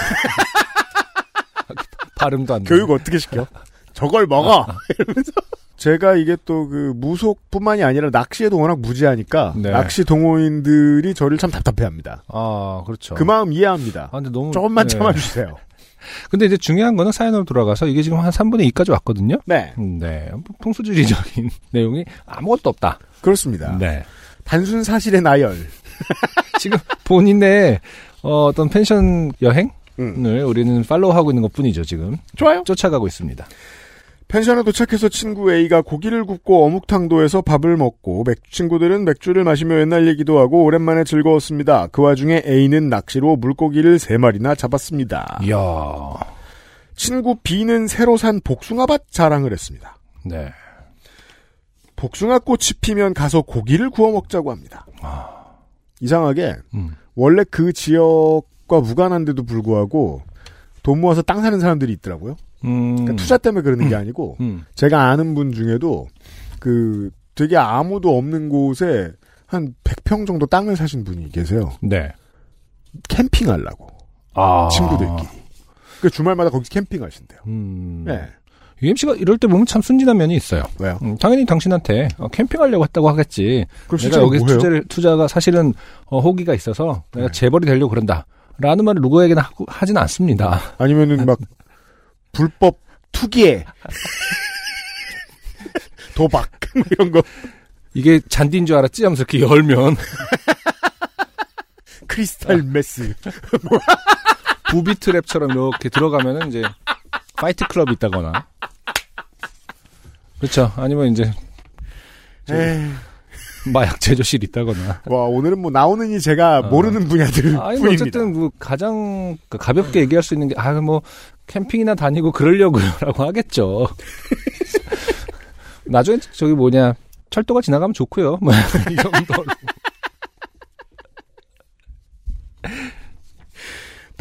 발음도 안 돼. 교육 어떻게 시켜? 저걸 먹어! 이러면서. 제가 이게 또 그 무속뿐만이 아니라 낚시에도 워낙 무지하니까 네. 낚시 동호인들이 저를 참 답답해합니다. 아, 그렇죠. 그 마음 이해합니다. 아, 근데 너무. 조금만 네. 참아주세요. 근데 이제 중요한 거는 사연으로 돌아가서 이게 지금 한 3분의 2까지 왔거든요? 네, 음, 네. 풍수지리적인 내용이 아무것도 없다. 그렇습니다. 네. 단순 사실의 나열. 지금 본인의 어, 어떤 펜션 여행을 음. 우리는 팔로우하고 있는 것 뿐이죠, 지금. 좋아요. 쫓아가고 있습니다. 펜션에 도착해서 친구 A가 고기를 굽고 어묵탕도에서 밥을 먹고 맥 친구들은 맥주를 마시며 옛날 얘기도 하고 오랜만에 즐거웠습니다. 그 와중에 A는 낚시로 물고기를 세 마리나 잡았습니다. 이야. 친구 B는 새로 산 복숭아밭 자랑을 했습니다. 네. 복숭아 꽃이 피면 가서 고기를 구워 먹자고 합니다. 이상하게 음. 원래 그 지역과 무관한데도 불구하고 돈 모아서 땅 사는 사람들이 있더라고요. 음. 그러니까 투자 때문에 그러는 게 아니고 음. 제가 아는 분 중에도 그 되게 아무도 없는 곳에 한 100평 정도 땅을 사신 분이 계세요. 네. 캠핑하려고 아. 친구들끼리. 그 주말마다 거기 캠핑하신대요. 음. 네. UMC가 이럴 때 보면 참 순진한 면이 있어요. 왜요? 음, 당연히 당신한테 어, 캠핑하려고 했다고 하겠지. 내가 여기? 투자를, 투자가 사실은 어, 호기가 있어서 내가 네. 재벌이 되려고 그런다. 라는 말을 누구에게나 하고, 하진 않습니다. 아니면은 막 불법 투기에 도박 뭐 이런 거 이게 잔디인 줄 알았지? 하면서 이렇게 열면 크리스탈 메스 부비트랩처럼 이렇게 들어가면은 이제 fight club이 있다거나. 그렇죠. 아니면 이제 에이, 마약 제조실이 있다거나. 와 오늘은 뭐 나오는 이 제가 어. 모르는 분야들 아니 뭐 뿐입니다. 어쨌든 뭐 가장 그 가볍게 얘기할 수 있는 게 아 뭐 캠핑이나 다니고 그러려고요라고 하겠죠. 나중에 저기 뭐냐 철도가 지나가면 좋고요. 뭐 이 정도로.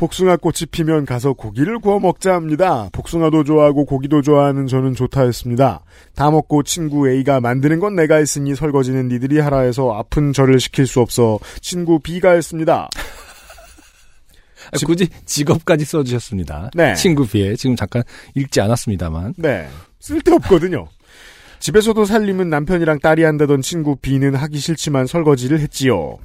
복숭아 꽃이 피면 가서 고기를 구워 먹자 합니다. 복숭아도 좋아하고 고기도 좋아하는 저는 좋다 했습니다. 다 먹고 친구 A가 만드는 건 내가 했으니 설거지는 니들이 하라 해서 아픈 저를 시킬 수 없어 친구 B가 했습니다. 아, 굳이 직업까지 써주셨습니다. 네. 친구 비에 지금 잠깐 읽지 않았습니다만. 네. 쓸데없거든요. 집에서도 살림은 남편이랑 딸이 한다던 친구 B는 하기 싫지만 설거지를 했지요.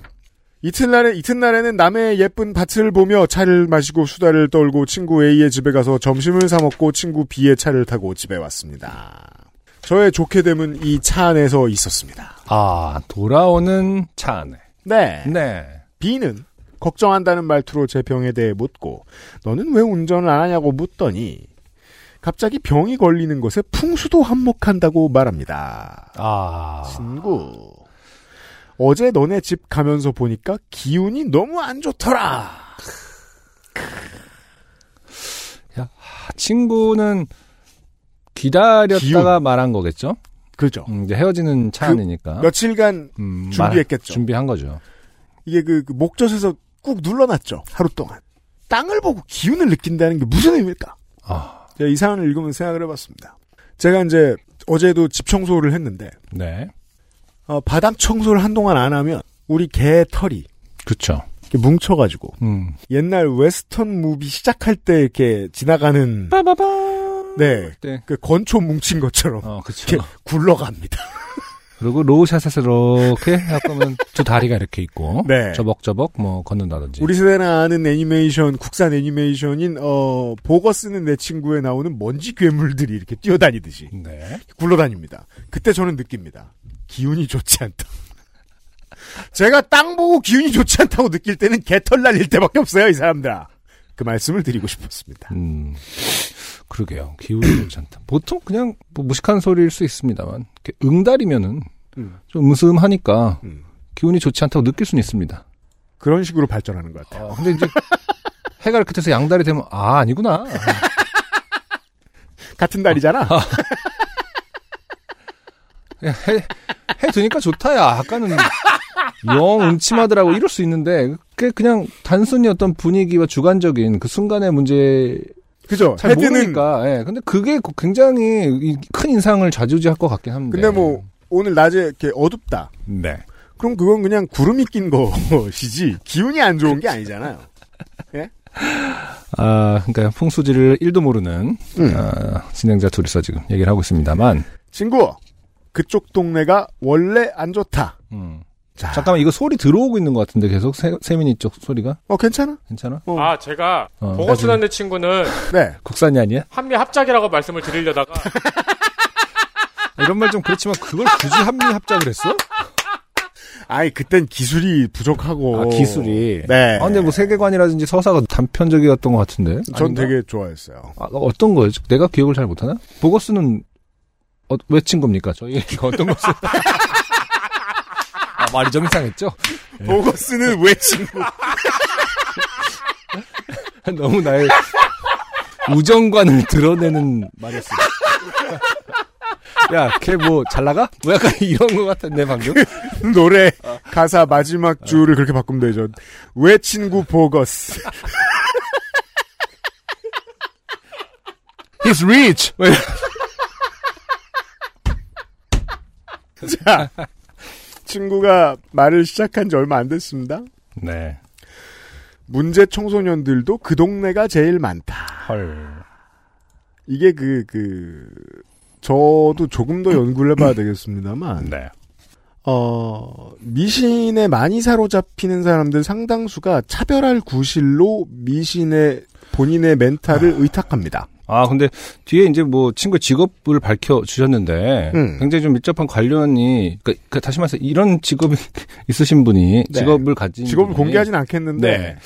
이튿날에, 이튿날에는 남의 예쁜 밭을 보며 차를 마시고 수다를 떨고 친구 A의 집에 가서 점심을 사 먹고 친구 B의 차를 타고 집에 왔습니다. 저의 좋게 됨은 이 차 안에서 있었습니다. 아 돌아오는 차 안에. 네. 네. B는 걱정한다는 말투로 제 병에 대해 묻고 너는 왜 운전을 안 하냐고 묻더니 갑자기 병이 걸리는 것에 풍수도 한몫한다고 말합니다. 아 친구. 어제 너네 집 가면서 보니까 기운이 너무 안 좋더라. 친구는 기다렸다가 기운. 말한 거겠죠. 그죠. 음, 이제 헤어지는 차그 안이니까. 며칠간 음, 준비했겠죠. 말- 준비한 거죠. 이게 그, 그 목젖에서 꾹 눌러놨죠. 하루 동안. 땅을 보고 기운을 느낀다는 게 무슨 의미일까? 아, 제가 이 사연을 읽으면서 생각을 해봤습니다. 제가 이제 어제도 집 청소를 했는데 네. 어, 바닥 청소를 한동안 안 하면 우리 개 털이 그렇죠. 이렇게 뭉쳐가지고 음. 옛날 western movie 시작할 때 이렇게 지나가는 빠바바. 네. 네. 그 건초 뭉친 것처럼 어, 그렇죠. 이렇게 굴러갑니다. 그리고 로우샷에서 이렇게 하면 두 다리가 이렇게 있고 네. 저벅저벅 뭐 걷는다든지. 우리 세대나 아는 애니메이션 국산 애니메이션인 어 보거스는 내 친구에 나오는 먼지 괴물들이 이렇게 뛰어다니듯이 네. 굴러다닙니다. 그때 저는 느낍니다. 기운이 좋지 않다. 제가 땅 보고 기운이 좋지 않다고 느낄 때는 개털 날릴 때밖에 없어요, 이 사람들아. 그 말씀을 드리고 싶었습니다. 음. 그러게요. 기운이 좋지 않다. 보통 그냥 뭐 무식한 소리일 수 있습니다만 응달이면은 음. 좀 음스음하니까 음. 기운이 좋지 않다고 느낄 수는 있습니다. 그런 식으로 발전하는 것 같아요. 어, 근데 이제 해가 이렇게 돼서 양달이 되면 아 아니구나. 같은 달이잖아. 그냥 해, 해 두니까 좋다 야. 아까는 영 음침하더라고 이럴 수 있는데 그게 그냥 단순히 어떤 분위기와 주관적인 그 순간의 문제 그죠? 잘 헤드는 모르니까. 예. 근데 그게 굉장히 이- 큰 인상을 좌지우지할 것 같긴 한데. 근데 뭐 오늘 낮에 이렇게 어둡다. 네. 그럼 그건 그냥 구름이 낀 것이지 기운이 안 좋은 게 아니잖아요. 아, 그러니까 풍수지를 1도 모르는 음. 아, 진행자 둘이서 지금 얘기를 하고 있습니다만. 친구, 그쪽 동네가 원래 안 좋다. 음. 자, 잠깐만 이거 소리 들어오고 있는 것 같은데 계속 세, 세민이 쪽 소리가 어 괜찮아? 괜찮아? 어. 아, 제가 어, 내 친구는 네. 국산이 아니야? 한미 합작이라고 말씀을 드리려다가 이런 말 좀 그렇지만 그걸 굳이 한미 합작을 했어? 아이 그땐 기술이 부족하고. 아 기술이. 네. 아 근데 뭐 세계관이라든지 서사가 단편적이었던 것 같은데. 전 아닌가? 되게 좋아했어요. 아, 어떤 거예요? 내가 기억을 잘 못하나? 보거스는 어, 왜 친구입니까? 저희 어떤 것을 아, 말이 좀 이상했죠? 보거스는 왜 친구? 너무 나의 우정관을 드러내는 말이었어. 야, 걔 뭐 잘 나가? 뭐 약간 이런 것 같았네 방금. 노래 가사 마지막 줄을 그렇게 바꾸면 되죠. 왜 친구 보거스? He's rich. 뭐 자, 친구가 말을 시작한 지 얼마 안 됐습니다. 네. 문제 청소년들도 그 동네가 제일 많다. 헐. 이게 그, 그, 저도 조금 더 연구를 해봐야 되겠습니다만, 네. 어, 미신에 많이 사로잡히는 사람들 상당수가 차별할 구실로 미신의 본인의 멘탈을 의탁합니다. 아, 근데 뒤에 이제 뭐 친구 직업을 밝혀 주셨는데 음. 굉장히 좀 밀접한 관련이 그러니까 그 다시 말해서 이런 직업이 있으신 분이 네. 직업을 가진 직업을 공개하진 않겠는데, 네.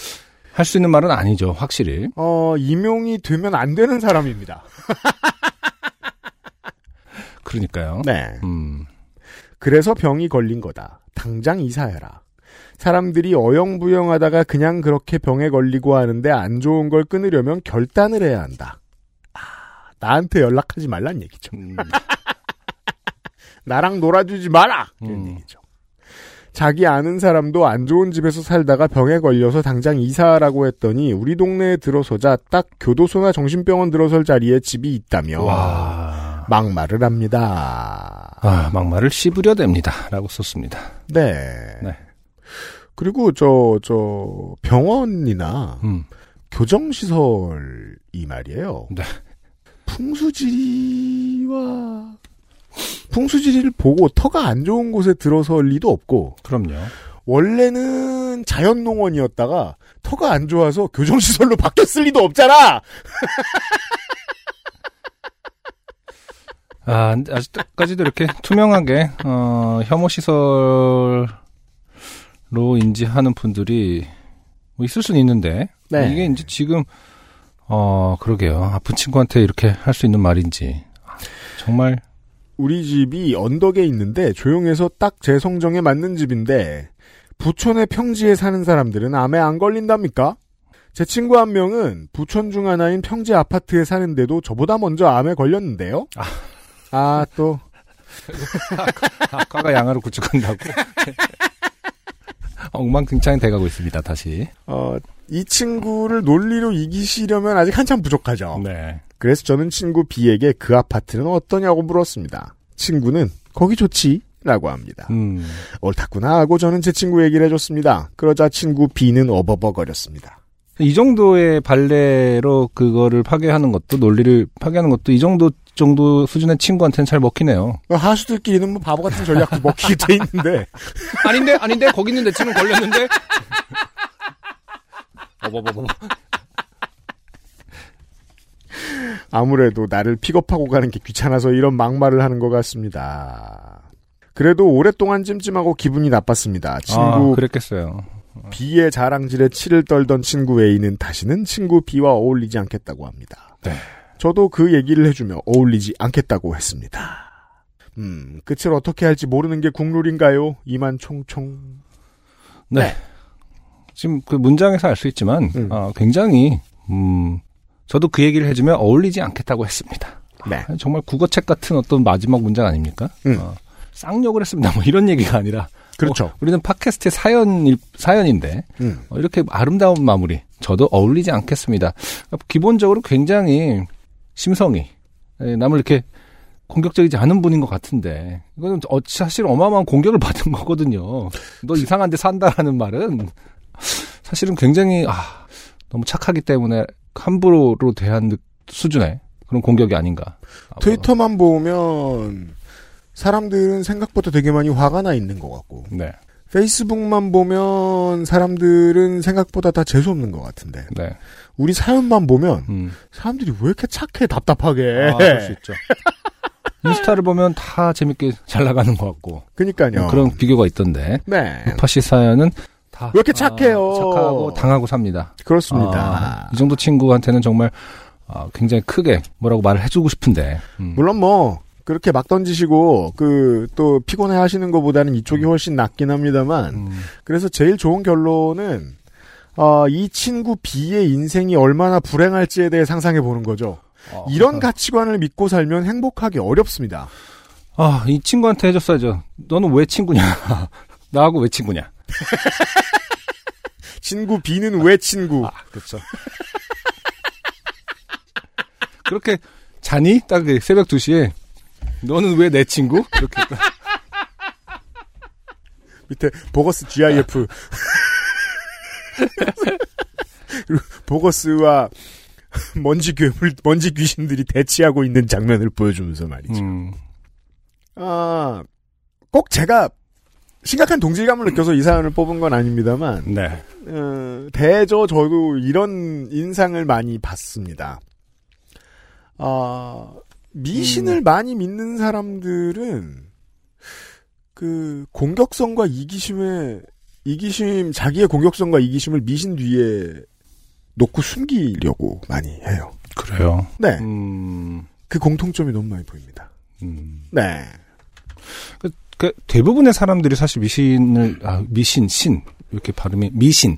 할수 있는 말은 아니죠, 확실히. 어, 임용이 되면 안 되는 사람입니다. 그러니까요. 네. 음. 그래서 병이 걸린 거다. 당장 이사해라. 사람들이 어영부영하다가 그냥 그렇게 병에 걸리고 하는데 안 좋은 걸 끊으려면 결단을 해야 한다. 아, 나한테 연락하지 말란 얘기죠. 음. 나랑 놀아주지 마라! 이런 음. 얘기죠. 자기 아는 사람도 안 좋은 집에서 살다가 병에 걸려서 당장 이사하라고 했더니 우리 동네에 들어서자 딱 교도소나 정신병원 들어설 자리에 집이 있다며 와. 막말을 합니다. 아, 막말을 씹으려 됩니다. 라고 썼습니다. 네. 네. 그리고 저, 저, 병원이나 음. 교정시설이 말이에요. 네. 풍수지리와, 풍수지리를 보고 터가 안 좋은 곳에 들어설 리도 없고, 그럼요. 원래는 자연농원이었다가 터가 안 좋아서 교정시설로 바뀌었을 리도 없잖아! 아, 아직까지도 이렇게 투명하게, 어, 혐오 시설로 인지하는 분들이 뭐 있을 수는 있는데, 네. 이게 이제 지금, 어, 그러게요. 아픈 친구한테 이렇게 할 수 있는 말인지. 정말, 우리 집이 언덕에 있는데 조용해서 딱 제 성정에 맞는 집인데 부촌의 평지에 사는 사람들은 암에 안 걸린답니까? 제 친구 한 명은 부촌 중 하나인 평지 아파트에 사는데도 저보다 먼저 암에 걸렸는데요. 아, 또 악화가 양화를 구축한다고. 엉망진창이 돼가고 있습니다, 다시. 어, 이 친구를 논리로 이기시려면 아직 한참 부족하죠. 네. 그래서 저는 친구 B에게 그 아파트는 어떠냐고 물었습니다. 친구는 거기 좋지 라고 합니다. 음. 옳다구나 하고 저는 제 친구 얘기를 해줬습니다. 그러자 친구 B는 어버버거렸습니다. 이 정도의 발레로 그거를 파괴하는 것도, 논리를 파괴하는 것도 이 정도, 정도 수준의 친구한테는 잘 먹히네요. 하수들끼리는 뭐 바보 같은 전략도 먹히게 돼 있는데 아닌데, 아닌데, 거기 있는데 지금 걸렸는데? 어버버버. 아무래도 나를 픽업하고 가는 게 귀찮아서 이런 막말을 하는 것 같습니다. 그래도 오랫동안 찜찜하고 기분이 나빴습니다. 아, 친구 그랬겠어요. B의 자랑질에 치를 떨던 친구 A는 다시는 친구 B와 어울리지 않겠다고 합니다. 네. 저도 그 얘기를 해주며 어울리지 않겠다고 했습니다. 음, 끝을 어떻게 할지 모르는 게 국룰인가요? 이만 총총. 네. 지금 그 문장에서 알 수 있지만, 음. 아, 굉장히, 음, 저도 그 얘기를 해주면 어울리지 않겠다고 했습니다. 네. 아, 정말 국어책 같은 어떤 마지막 문장 아닙니까? 음. 어, 쌍욕을 했습니다. 뭐 이런 얘기가 아니라. 그렇죠. 어, 우리는 팟캐스트의 사연, 사연인데, 음. 어, 이렇게 아름다운 마무리. 저도 어울리지 않겠습니다. 기본적으로 굉장히 심성이, 예, 남을 이렇게 공격적이지 않은 분인 것 같은데, 이거는 어, 사실 어마어마한 공격을 받은 거거든요. 너 이상한 데 산다라는 말은, 사실은 굉장히, 아, 너무 착하기 때문에 함부로로 대한 느- 수준의 그런 공격이 아닌가. 트위터만 보면 사람들은 생각보다 되게 많이 화가 나 있는 것 같고 네, 페이스북만 보면 사람들은 생각보다 다 재수 없는 것 같은데 네. 우리 사연만 보면 음. 사람들이 왜 이렇게 착해 답답하게 아, 그럴 수 있죠. 인스타를 보면 다 재밌게 잘 나가는 것 같고. 그러니까요 그런 비교가 있던데. 네 파시 사연은 다. 왜 이렇게 착해요? 아, 착하고 당하고 삽니다. 그렇습니다 아, 이 정도 친구한테는 정말 아, 굉장히 크게 뭐라고 말을 해주고 싶은데. 음. 물론 뭐 그렇게 막 던지시고 그 또 피곤해 하시는 것보다는 이쪽이 훨씬 낫긴 합니다만 음. 그래서 제일 좋은 결론은 어, 이 친구 B의 인생이 얼마나 불행할지에 대해 상상해 보는 거죠. 어, 이런 어. 가치관을 믿고 살면 행복하기 어렵습니다. 아, 이 친구한테 해줬어야죠. 너는 왜 친구냐? 나하고 왜 친구냐? 친구 B는 왜 친구? 아, 그렇죠. 그렇게 자니? 딱그 새벽 2시에 너는 왜 내 친구? 이렇게 딱. 밑에 보거스 GIF 보거스와 먼지 괴물, 먼지 귀신들이 대치하고 있는 장면을 보여주면서 말이죠. 음. 아, 꼭 제가 심각한 동질감을 느껴서 이 사연을 뽑은 건 아닙니다만, 네. 어, 대저 저도 이런 인상을 많이 봤습니다. 아, 미신을 많이 믿는 사람들은 그 공격성과 이기심에 이기심 자기의 공격성과 이기심을 미신 뒤에 놓고 숨기려고 많이 해요. 그래요. 네, 음. 그 공통점이 너무 많이 보입니다. 음. 네, 그 대부분의 사람들이 사실 미신을 아 미신 신 이렇게 발음이 미신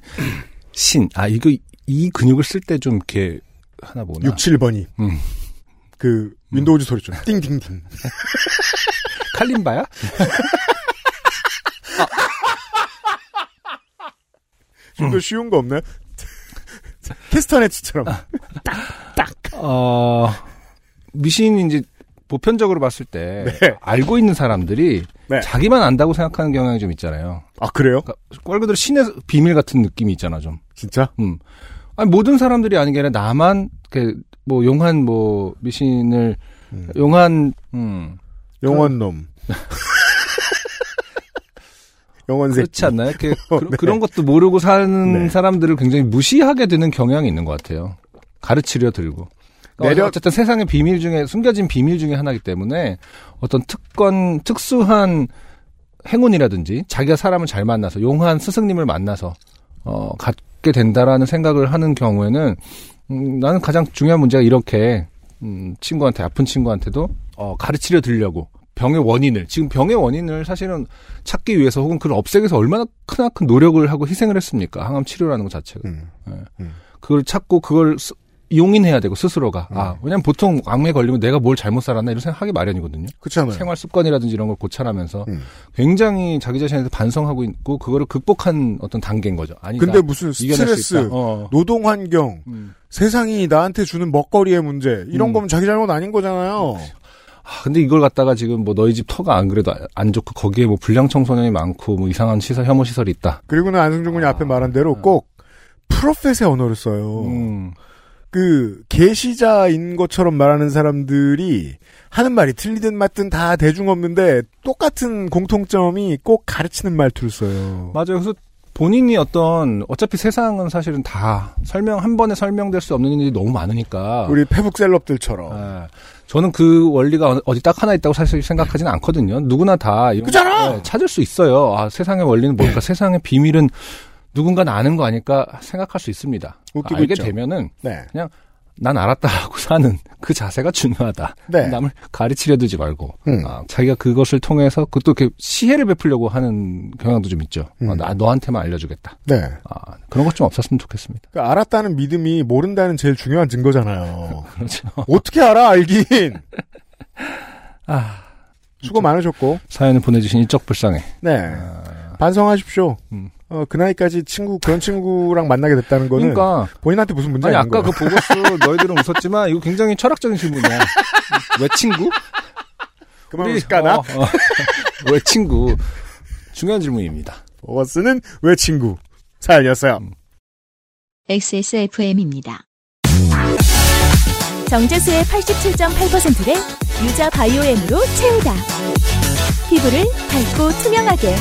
신 아 이거 이 근육을 쓸 때 좀 이렇게 하나 보나 6, 7번이 음. 그 윈도우즈 소리죠. 띵띵띵. 칼림바야? 좀더 쉬운 거 없나요? 캐스터네츠처럼. 어 미신이 이제 보편적으로 봤을 때 네. 알고 있는 사람들이 네. 자기만 안다고 생각하는 경향이 좀 있잖아요. 아 그래요? 그러니까 말 그대로 신의 비밀 같은 느낌이 있잖아 좀. 진짜? 음. 아니 모든 사람들이 아닌 게 아니라 나만 그 뭐 용한 뭐 미신을 음. 용한 음 영원놈. 영원 새끼. 그렇지 않나요? 이렇게 그, 네. 런 것도 모르고 사는 네. 사람들을 굉장히 무시하게 되는 경향이 있는 것 같아요. 가르치려 들고. 그러니까 내려- 어쨌든 세상의 비밀 중에 숨겨진 비밀 중에 하나이기 때문에 어떤 특권 특수한 행운이라든지 자기가 사람을 잘 만나서 용한 스승님을 만나서 어 갖게 된다라는 생각을 하는 경우에는 음, 나는 가장 중요한 문제가 이렇게 음, 친구한테 아픈 친구한테도 어, 가르치려 들려고 병의 원인을 지금 병의 원인을 사실은 찾기 위해서 혹은 그걸 없애기 위해서 얼마나 크나큰 노력을 하고 희생을 했습니까? 항암 치료라는 것 자체가. 음. 그걸 찾고 그걸 스- 용인해야 되고 스스로가 음. 아 왜냐면 보통 악매에 걸리면 내가 뭘 잘못 살았나 이런 생각하기 마련이거든요 그렇잖아요. 생활 습관이라든지 이런 걸 고찰하면서 음. 굉장히 자기 자신에 대해서 반성하고 있고 그거를 극복한 어떤 단계인 거죠 아니 근데 무슨 스트레스, 있다. 어. 노동 환경, 음. 세상이 나한테 주는 먹거리의 문제 이런 음. 거면 자기 잘못 아닌 거잖아요. 아, 근데 이걸 갖다가 지금 뭐 너희 집 터가 안 그래도 안 좋고 거기에 뭐 불량 청소년이 많고 뭐 이상한 시설 혐오 시설이 있다. 그리고는 안승준 군이 앞에 말한 대로 꼭 프로페스의 언어를 써요. 음. 그 계시자인 것처럼 말하는 사람들이 하는 말이 틀리든 맞든 다 대중 없는데 똑같은 공통점이 꼭 가르치는 말투를 써요. 맞아요. 그래서 본인이 어떤 어차피 세상은 사실은 다 설명 한 번에 설명될 수 없는 일이 너무 많으니까. 우리 페북 셀럽들처럼. 예. 저는 그 원리가 어디 딱 하나 있다고 사실 생각하지는 않거든요. 누구나 다 이런 그잖아! 거, 예, 찾을 수 있어요. 아, 세상의 원리는 뭘까? 세상의 비밀은 누군가는 아는 거 아닐까 생각할 수 있습니다. 웃기고 알게 있죠. 되면은 네. 난 알았다 하고 사는 그 자세가 중요하다. 네. 남을 가르치려 들지 말고 음. 아, 자기가 그것을 통해서 그것도 이렇게 시혜를 베풀려고 하는 경향도 좀 있죠. 음. 아, 나 너한테만 알려주겠다. 네. 아, 그런 것 좀 없었으면 좋겠습니다. 그 알았다는 믿음이 모른다는 제일 중요한 증거잖아요. 그렇죠. 어떻게 알아, 알긴. 아, 수고 많으셨고. 사연을 보내주신 일적 불쌍해. 네. 반성하십시오. 음. 어, 그 나이까지 친구, 그런 친구랑 만나게 됐다는 거는 그러니까 본인한테 무슨 문제가 아니 아까 거예요. 그 보고스 너희들은 웃었지만 이거 굉장히 철학적인 질문이야. 왜 친구? 그만 우리- 웃을까 나? 어, 어. 왜 친구? 중요한 질문입니다. 버거스는 왜 친구? 사연이었어요. XSFM입니다. 정제수의 87.8%를 유자 바이오엠으로 채우다. 피부를 밝고 투명하게.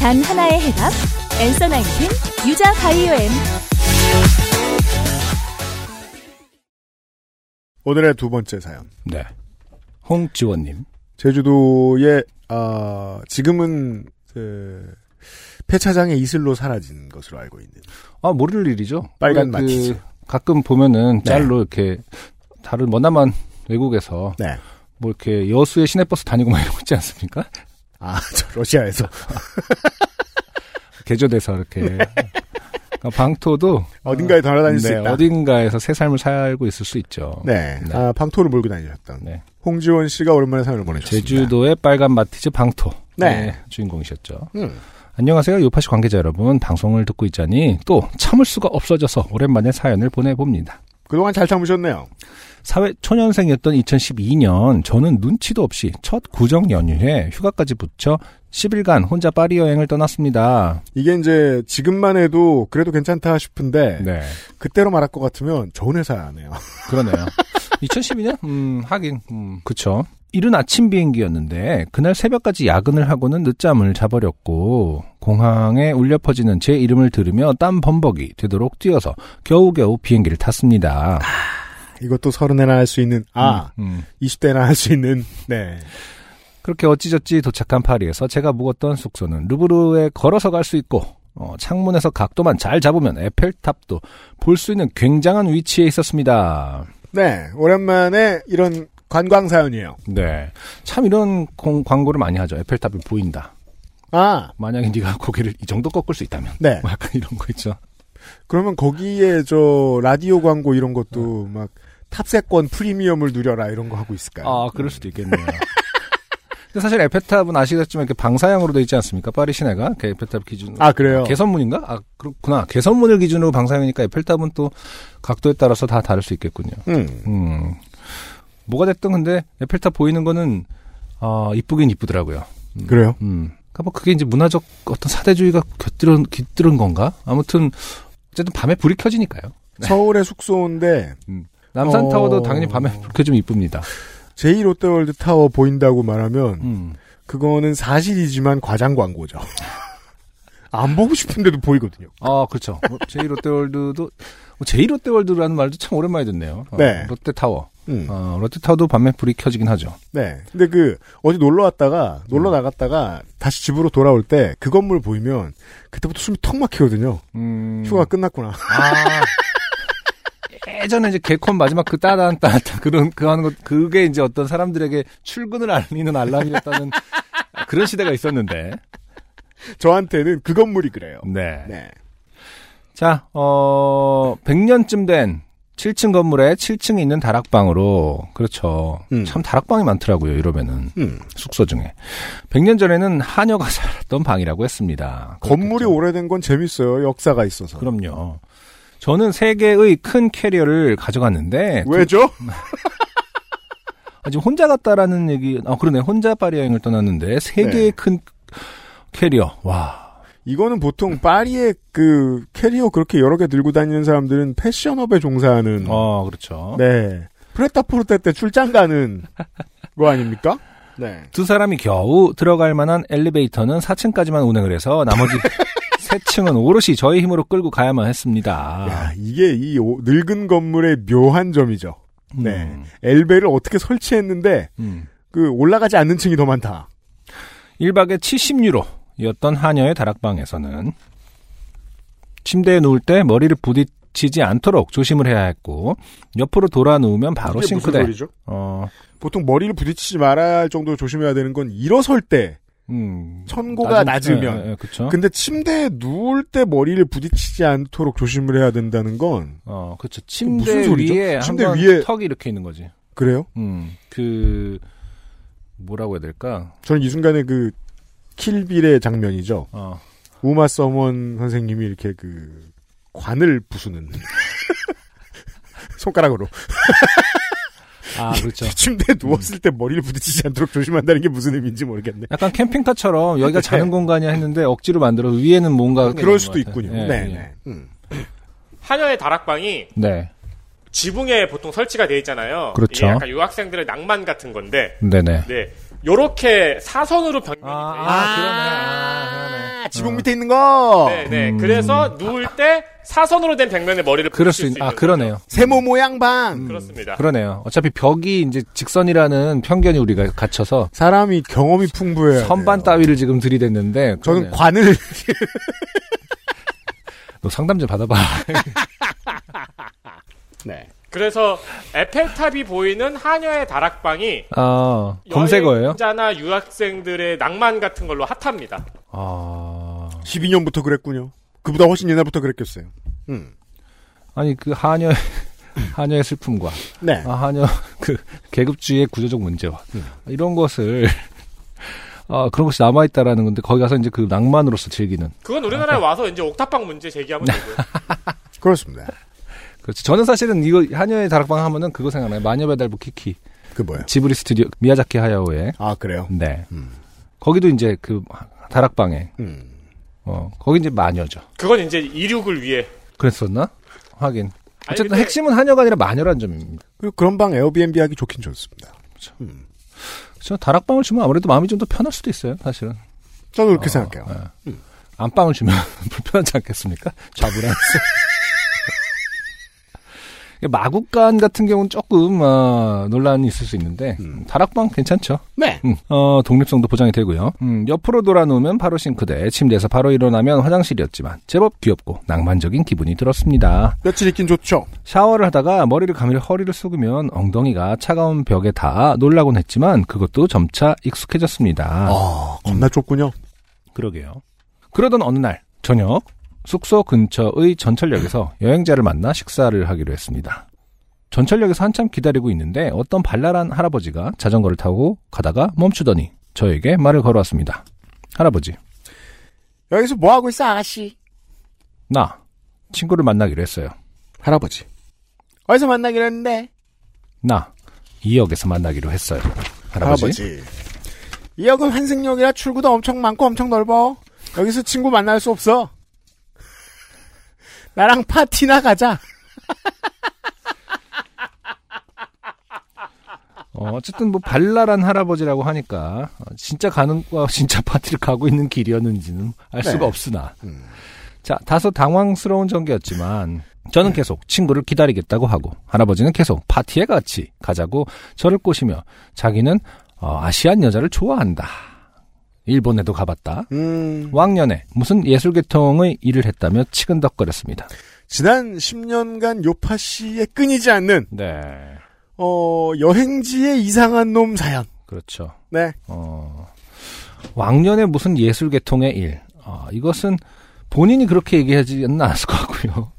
단 하나의 해답. 엔서 나인틴 유자 바이오엠. 오늘의 두 번째 사연. 네. 홍지원님. 제주도에, 아, 지금은, 그, 폐차장의 이슬로 사라진 것으로 알고 있는. 아 모를 일이죠. 빨간 그 마티즈. 가끔 보면은 네. 짤로 이렇게 다른 머나먼 외국에서 네. 뭐 이렇게 여수에 시내버스 다니고 막거 있지 않습니까? 아, 저 러시아에서. 개조돼서 이렇게. 그러니까 방토도 어딘가에 돌아다닐 수 네, 있다. 어딘가에서 새 삶을 살고 있을 수 있죠. 네. 네. 아, 방토를 몰고 다니셨던. 네. 홍지원 씨가 오랜만에 사연을 보내주셨습니다. 제주도의 빨간 마티즈 방토. 네. 네, 주인공이셨죠. 음. 안녕하세요. 요파시 관계자 여러분. 방송을 듣고 있자니 또 참을 수가 없어져서 오랜만에 사연을 보내봅니다. 그동안 잘 참으셨네요. 사회 초년생이었던 2012년 저는 눈치도 없이 첫 구정 연휴에 휴가까지 붙여 10일간 혼자 파리 여행을 떠났습니다. 이게 이제 지금만 해도 그래도 괜찮다 싶은데 네. 그때로 말할 것 같으면 좋은 회사네요. 그러네요. 2012년? 음, 하긴, 음, 그쵸. 이른 아침 비행기였는데, 그날 새벽까지 야근을 하고는 늦잠을 자버렸고, 공항에 울려 퍼지는 제 이름을 들으며 땀 범벅이 되도록 뛰어서 겨우겨우 비행기를 탔습니다. 이것도 서른에나 할 수 있는 아 음, 음. 20대나 할 수 있는 네. 그렇게 어찌저찌 도착한 파리에서 제가 묵었던 숙소는 루브르에 걸어서 갈 수 있고, 어, 창문에서 각도만 잘 잡으면 에펠탑도 볼 수 있는 굉장한 위치에 있었습니다. 네. 오랜만에 이런 관광 사연이에요. 네. 참 이런 공- 광고를 많이 하죠. 에펠탑이 보인다. 아, 만약에 네가 고개를 이 정도 꺾을 수 있다면. 네. 뭐 약간 이런 거 있죠. 그러면 거기에 저 라디오 광고 이런 것도 막 탑세권 프리미엄을 누려라 이런 거 하고 있을까요? 아, 그럴 수도 있겠네요. 근데 사실 에펠탑은 아시겠지만 이렇게 방사형으로 돼 있지 않습니까? 파리 시내가 그 에펠탑 기준. 아, 그래요? 개선문인가? 아 그렇구나. 개선문을 기준으로 방사형이니까 에펠탑은 또 각도에 따라서 다 다를 수 있겠군요. 음. 음. 뭐가 됐든 근데 에펠탑 보이는 거는 아 이쁘긴 이쁘더라고요. 그래요? 음. 그러니까 뭐 그게 이제 문화적 어떤 사대주의가 곁들은 깃들은 건가? 아무튼 어쨌든 밤에 불이 켜지니까요. 서울의 숙소인데 남산 어. 타워도 당연히 밤에 불 켜지면 이쁩니다. 제2 롯데월드 타워 보인다고 말하면 음. 그거는 사실이지만 과장 광고죠. 안 보고 싶은데도 보이거든요. 아, 그렇죠. 뭐 제2 롯데월드도 뭐 제2 롯데월드라는 말도 참 오랜만에 듣네요. 어, 네. 롯데 타워. 음. 어, 롯데 타워도 밤에 불이 켜지긴 하죠. 네. 근데 그 어디 놀러 왔다가 놀러 나갔다가 다시 집으로 돌아올 때 그 건물 보이면 그때부터 숨이 턱 막히거든요. 음. 휴가 끝났구나. 아. 예전에 이제 개콘 마지막 그 따단 따단 그런 그 하는 것 그게 이제 어떤 사람들에게 출근을 알리는 알람이었다는 그런 시대가 있었는데. 저한테는 그 건물이 그래요. 네. 네. 자, 어, 100년쯤 된 7층 건물에 7층에 있는 다락방으로, 그렇죠. 음. 참 다락방이 많더라고요, 이러면은. 음. 숙소 중에. 100년 전에는 하녀가 살았던 방이라고 했습니다. 건물이 그렇겠죠. 오래된 건 재밌어요. 역사가 있어서. 그럼요. 저는 세 개의 큰 캐리어를 가져갔는데, 왜죠? 아, 지금 혼자 갔다라는 얘기, 아, 그러네. 혼자 파리 여행을 떠났는데, 세 네. 개의 큰 캐리어. 와. 이거는 보통 파리에 그 캐리어 그렇게 여러 개 들고 다니는 사람들은 패션업에 종사하는 어, 그렇죠. 네. 프레타포르테 때 출장 가는 거 아닙니까? 네. 두 사람이 겨우 들어갈 만한 엘리베이터는 4층까지만 운행을 해서 나머지 세 층은 오롯이 저희 힘으로 끌고 가야만 했습니다. 야, 이게 이 오- 늙은 건물의 묘한 점이죠. 네. 음, 엘베를 어떻게 설치했는데 음. 그 올라가지 않는 층이 더 많다. 1박에 70유로였던 하녀의 다락방에서는 침대에 누울 때 머리를 부딪히지 않도록 조심을 해야 했고 옆으로 돌아 누우면 바로 싱크대. 어, 보통 머리를 부딪히지 말아야 할 정도로 조심해야 되는 건 일어설 때 음, 천고가 낮은- 낮으면. 예, 예, 그쵸. 근데 침대에 누울 때 머리를 부딪히지 않도록 조심을 해야 된다는 건 어, 그쵸. 침대 무슨 소리죠? 위에 침대 위에- 턱이 이렇게 있는 거지. 그래요? 음, 그 뭐라고 해야 될까? 저는 이 순간에 그 킬빌의 장면이죠. 어, 우마 서먼 선생님이 이렇게 그 관을 부수는 손가락으로 아, 그렇죠. 침대에 누웠을 때 머리를 부딪히지 않도록 조심한다는 게 무슨 의미인지 모르겠네. 약간 캠핑카처럼 여기가 네. 자는 공간이야 했는데 억지로 만들어 위에는 뭔가 그럴 수도 있군요. 같아요. 네, 예, 예. 네. 음. 하녀의 다락방이 네. 지붕에 보통 설치가 돼 있잖아요. 그렇죠. 약간 유학생들의 낭만 같은 건데, 네네. 네. 요렇게 사선으로 변경이 돼 아, 있어요. 아, 그러네. 아, 그러네. 아, 지붕 밑에 있는 거. 네, 네. 음. 그래서 누울 때 사선으로 된 벽면에 머리를 그럴 수 있, 있는 아, 그러네요. 거죠. 세모 모양 방. 그렇습니다. 그러네요. 어차피 벽이 이제 직선이라는 편견이 우리가 갇혀서 사람이 경험이 풍부해야 선반. 따위를 지금 들이댔는데 저는 그러네요. 관을 너 상담 좀 받아봐. 네. 그래서 에펠탑이 보이는 하녀의 다락방이 아, 검색어예요? 여행자나 유학생들의 낭만 같은 걸로 핫합니다. 아, 12년부터 그랬군요. 그보다 훨씬 옛날부터 그랬겠어요. 음. 아니 그 하녀 하녀의 슬픔과 네. 아, 하녀 그 계급주의의 구조적 문제와 이런 것을 아 그런 것이 남아 있다라는 건데 거기 가서 이제 그 낭만으로서 즐기는 그건 우리나라에 와서 이제 옥탑방 문제 제기하면 되고요. 그렇습니다. 그렇죠. 저는 사실은 이거 하녀의 다락방 하면은 그거 생각나요. 마녀배달부 키키 그 뭐예요? 지브리 스튜디오 미야자키 하야오의 아, 그래요? 네 음. 거기도 이제 그 다락방에 음. 어 거기 이제 마녀죠. 그건 이제 이륙을 위해. 그랬었나? 하긴 아니, 어쨌든 근데- 핵심은 하녀가 아니라 마녀란 점입니다. 그리고 그런 방 에어비앤비 하기 좋긴 좋습니다. 음. 저 다락방을 주면 아무래도 마음이 좀 더 편할 수도 있어요. 사실은. 저도 그렇게 어, 생각해요. 예. 안방을 주면 불편하지 않겠습니까? 좌불안해서. 마국간 같은 경우는 조금 어, 논란이 있을 수 있는데 음. 다락방 괜찮죠. 네. 음, 어, 독립성도 보장이 되고요. 음, 옆으로 돌아누우면 바로 싱크대, 침대에서 바로 일어나면 화장실이었지만 제법 귀엽고 낭만적인 기분이 들었습니다. 며칠 있긴 좋죠. 샤워를 하다가 머리를 감으려 허리를 숙으면 엉덩이가 차가운 벽에 닿아 놀라곤 했지만 그것도 점차 익숙해졌습니다. 아, 겁나 좁군요. 그러게요. 그러던 어느 날 저녁 숙소 근처의 전철역에서 여행자를 만나 식사를 하기로 했습니다. 전철역에서 한참 기다리고 있는데 어떤 발랄한 할아버지가 자전거를 타고 가다가 멈추더니 저에게 말을 걸어왔습니다. 할아버지, 여기서 뭐 하고 있어, 아가씨? 나 친구를 만나기로 했어요. 할아버지. 어디서 만나기로 했는데? 나이 역에서 만나기로 했어요. 할아버지. 할아버지. 이 역은 환승역이라 출구도 엄청 많고 엄청 넓어. 여기서 친구 만날 수 없어. 나랑 파티나 가자. 어, 어쨌든 뭐 발랄한 할아버지라고 하니까 어, 진짜 가는 거 진짜 파티를 가고 있는 길이었는지는 알 수가 네. 없으나 음. 자 다소 당황스러운 전개였지만 저는 계속 친구를 기다리겠다고 하고 할아버지는 계속 파티에 같이 가자고 저를 꼬시며 자기는 어, 아시안 여자를 좋아한다. 일본에도 가봤다. 음, 왕년에 무슨 예술계통의 일을 했다며 치근덕거렸습니다. 지난 10년간 요파 씨의 끊이지 않는, 네, 어, 여행지의 이상한 놈 사연. 그렇죠. 네. 어, 왕년에 무슨 예술계통의 일. 어, 이것은 본인이 그렇게 얘기하지는 않았을 것 같고요.